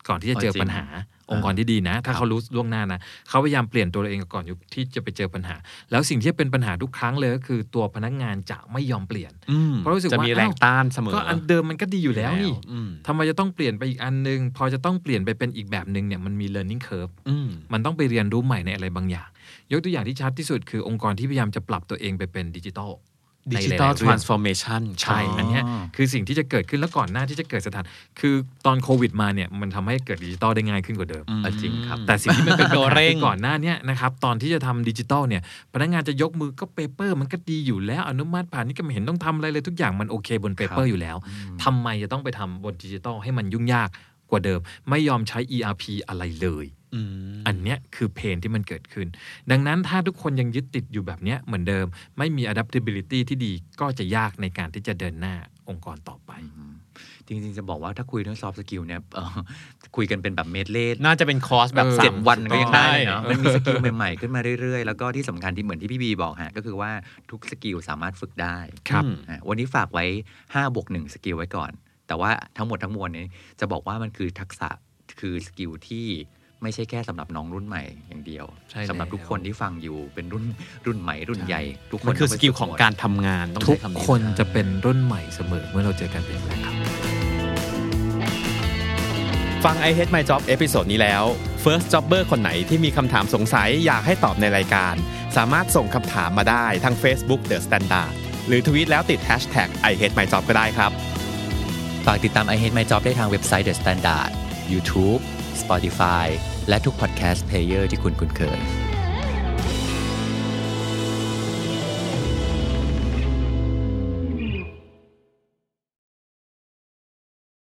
ก่อนที่จะเจอปัญหาองค์กรที่ดีนะ ถ้าเขารู้ล่วงหน้านะเขาพยายามเปลี่ยนตัวเราเองก่อนที่จะไปเจอปัญหา แล้วสิ่งที่เป็นปัญหาทุกครั้งเลยก็คือตัวพนักงานจะไม่ยอมเปลี่ยนอืมเพราะรู้สึกจะว่ามีแรงอ้าวต้านเสมอก็อันเดิมมันก็ดีอยู่แล้วนี่อืมทำไมจะต้องเปลี่ยนไปอีกอันนึง พอจะต้องเปลี่ยนไปเป็นอีกแบบหนึ่งเนี่ยมันมี learning curve อืมมันต้องไปเรียนรู้ใหม่ในอะไรบางอย่าง ยกตัวอย่างที่ชัดที่สุดคือองค์กรที่พยายามจะปรับตัวเองไปเป็นดิจิทัลdigital transformation ในหลาลยๆเรื่รานองส์ฟอร์เมชันใช่ อันเนี้ยคือสิ่งที่จะเกิดขึ้นแล้วก่อนหน้าที่จะเกิดสถาน คือตอนโควิดมาเนี่ยมันทำให้เกิดดิจิตอลได้ง่ายขึ้นกว่าเดิมอะจริงครับ แต่สิ่งที่มันเป็นตัวปัญหาเร่งคือก่อนหน้าเนี้ยนะครับ ตอนที่จะทำดิจิตอลเนี่ยพนักงานจะยกมือก็ paper มันก็ดีอยู่แล้ว อนุมัติผ่านนี่ก็ไม่เห็นต้องทำอะไรเลยทุกอย่างมันโอเคบน paper อยู่แล้วทำไมจะต้องไปทำบนดิจิตอลให้มันยุ่งยากกว่าเดิม ไม่ยอมใช้ ERP อะไรเลย อืมอันเนี้ยคือ pain ที่มันเกิดขึ้น ดังนั้นถ้าทุกคนยังยึดติดอยู่แบบเนี้ยเหมือนเดิม ไม่มี adaptability ที่ดีก็จะยากในการที่จะเดินหน้าองค์กรต่อไป จริงๆ จะบอกว่าถ้าคุยเรื่อง soft skill เนี่ยเอ่อคุยกันเป็นแบบเมดเล่น่าจะเป็นคอร์สแบบเออสาเจ็ดวันก็ยังได้ใช่เนาะมันมี skill ใหม่ๆ ขึ้นมาเรื่อยๆ แล้วก็ที่สำคัญที่เหมือนที่พี่บีบอกฮะก็คือว่าทุก skill สามารถฝึกได้ครับอะวันนี้ฝากไว้5บวก1 skill ไว้ก่อน แต่ว่าทั้งหมดทั้งมวลนี้จะบอกว่ามันคือทักษะคือสกิลที่ ไม่ใช่แค่สำหรับน้องรุ่นใหม่อย่างเดียวใช่สำหรับแล้วทุกคนที่ฟังอยู่เป็นรุ่นรุ่นใหม่รุ่นใหญ่ ทุกคนมันคือต้สไปกิลฝึของหมดการทำงานต้องทุใช้กคำนี้คนจะเป็นรุ่นใหม่เสมอเมื่อเราเจอการเปลี่ยนแปลงครับ ฟัง I Hate My Job เอพิโซดนี้แล้ว First Jobber คนไหนที่มีคำถามสงสัยอยากให้ตอบในรายการ สามารถส่งคำถามมาได้ทาง Facebook The Standard หรือทวีตแล้วติด Hashtag I Hate My Job ก็ได้ครับฝากติดตาม I Hate My Job ได้ทางเว็บไซต์ The Standard YouTube Spotify และทุกพอดแคสต์เพลเยอร์ที่คุณคุ้นเคย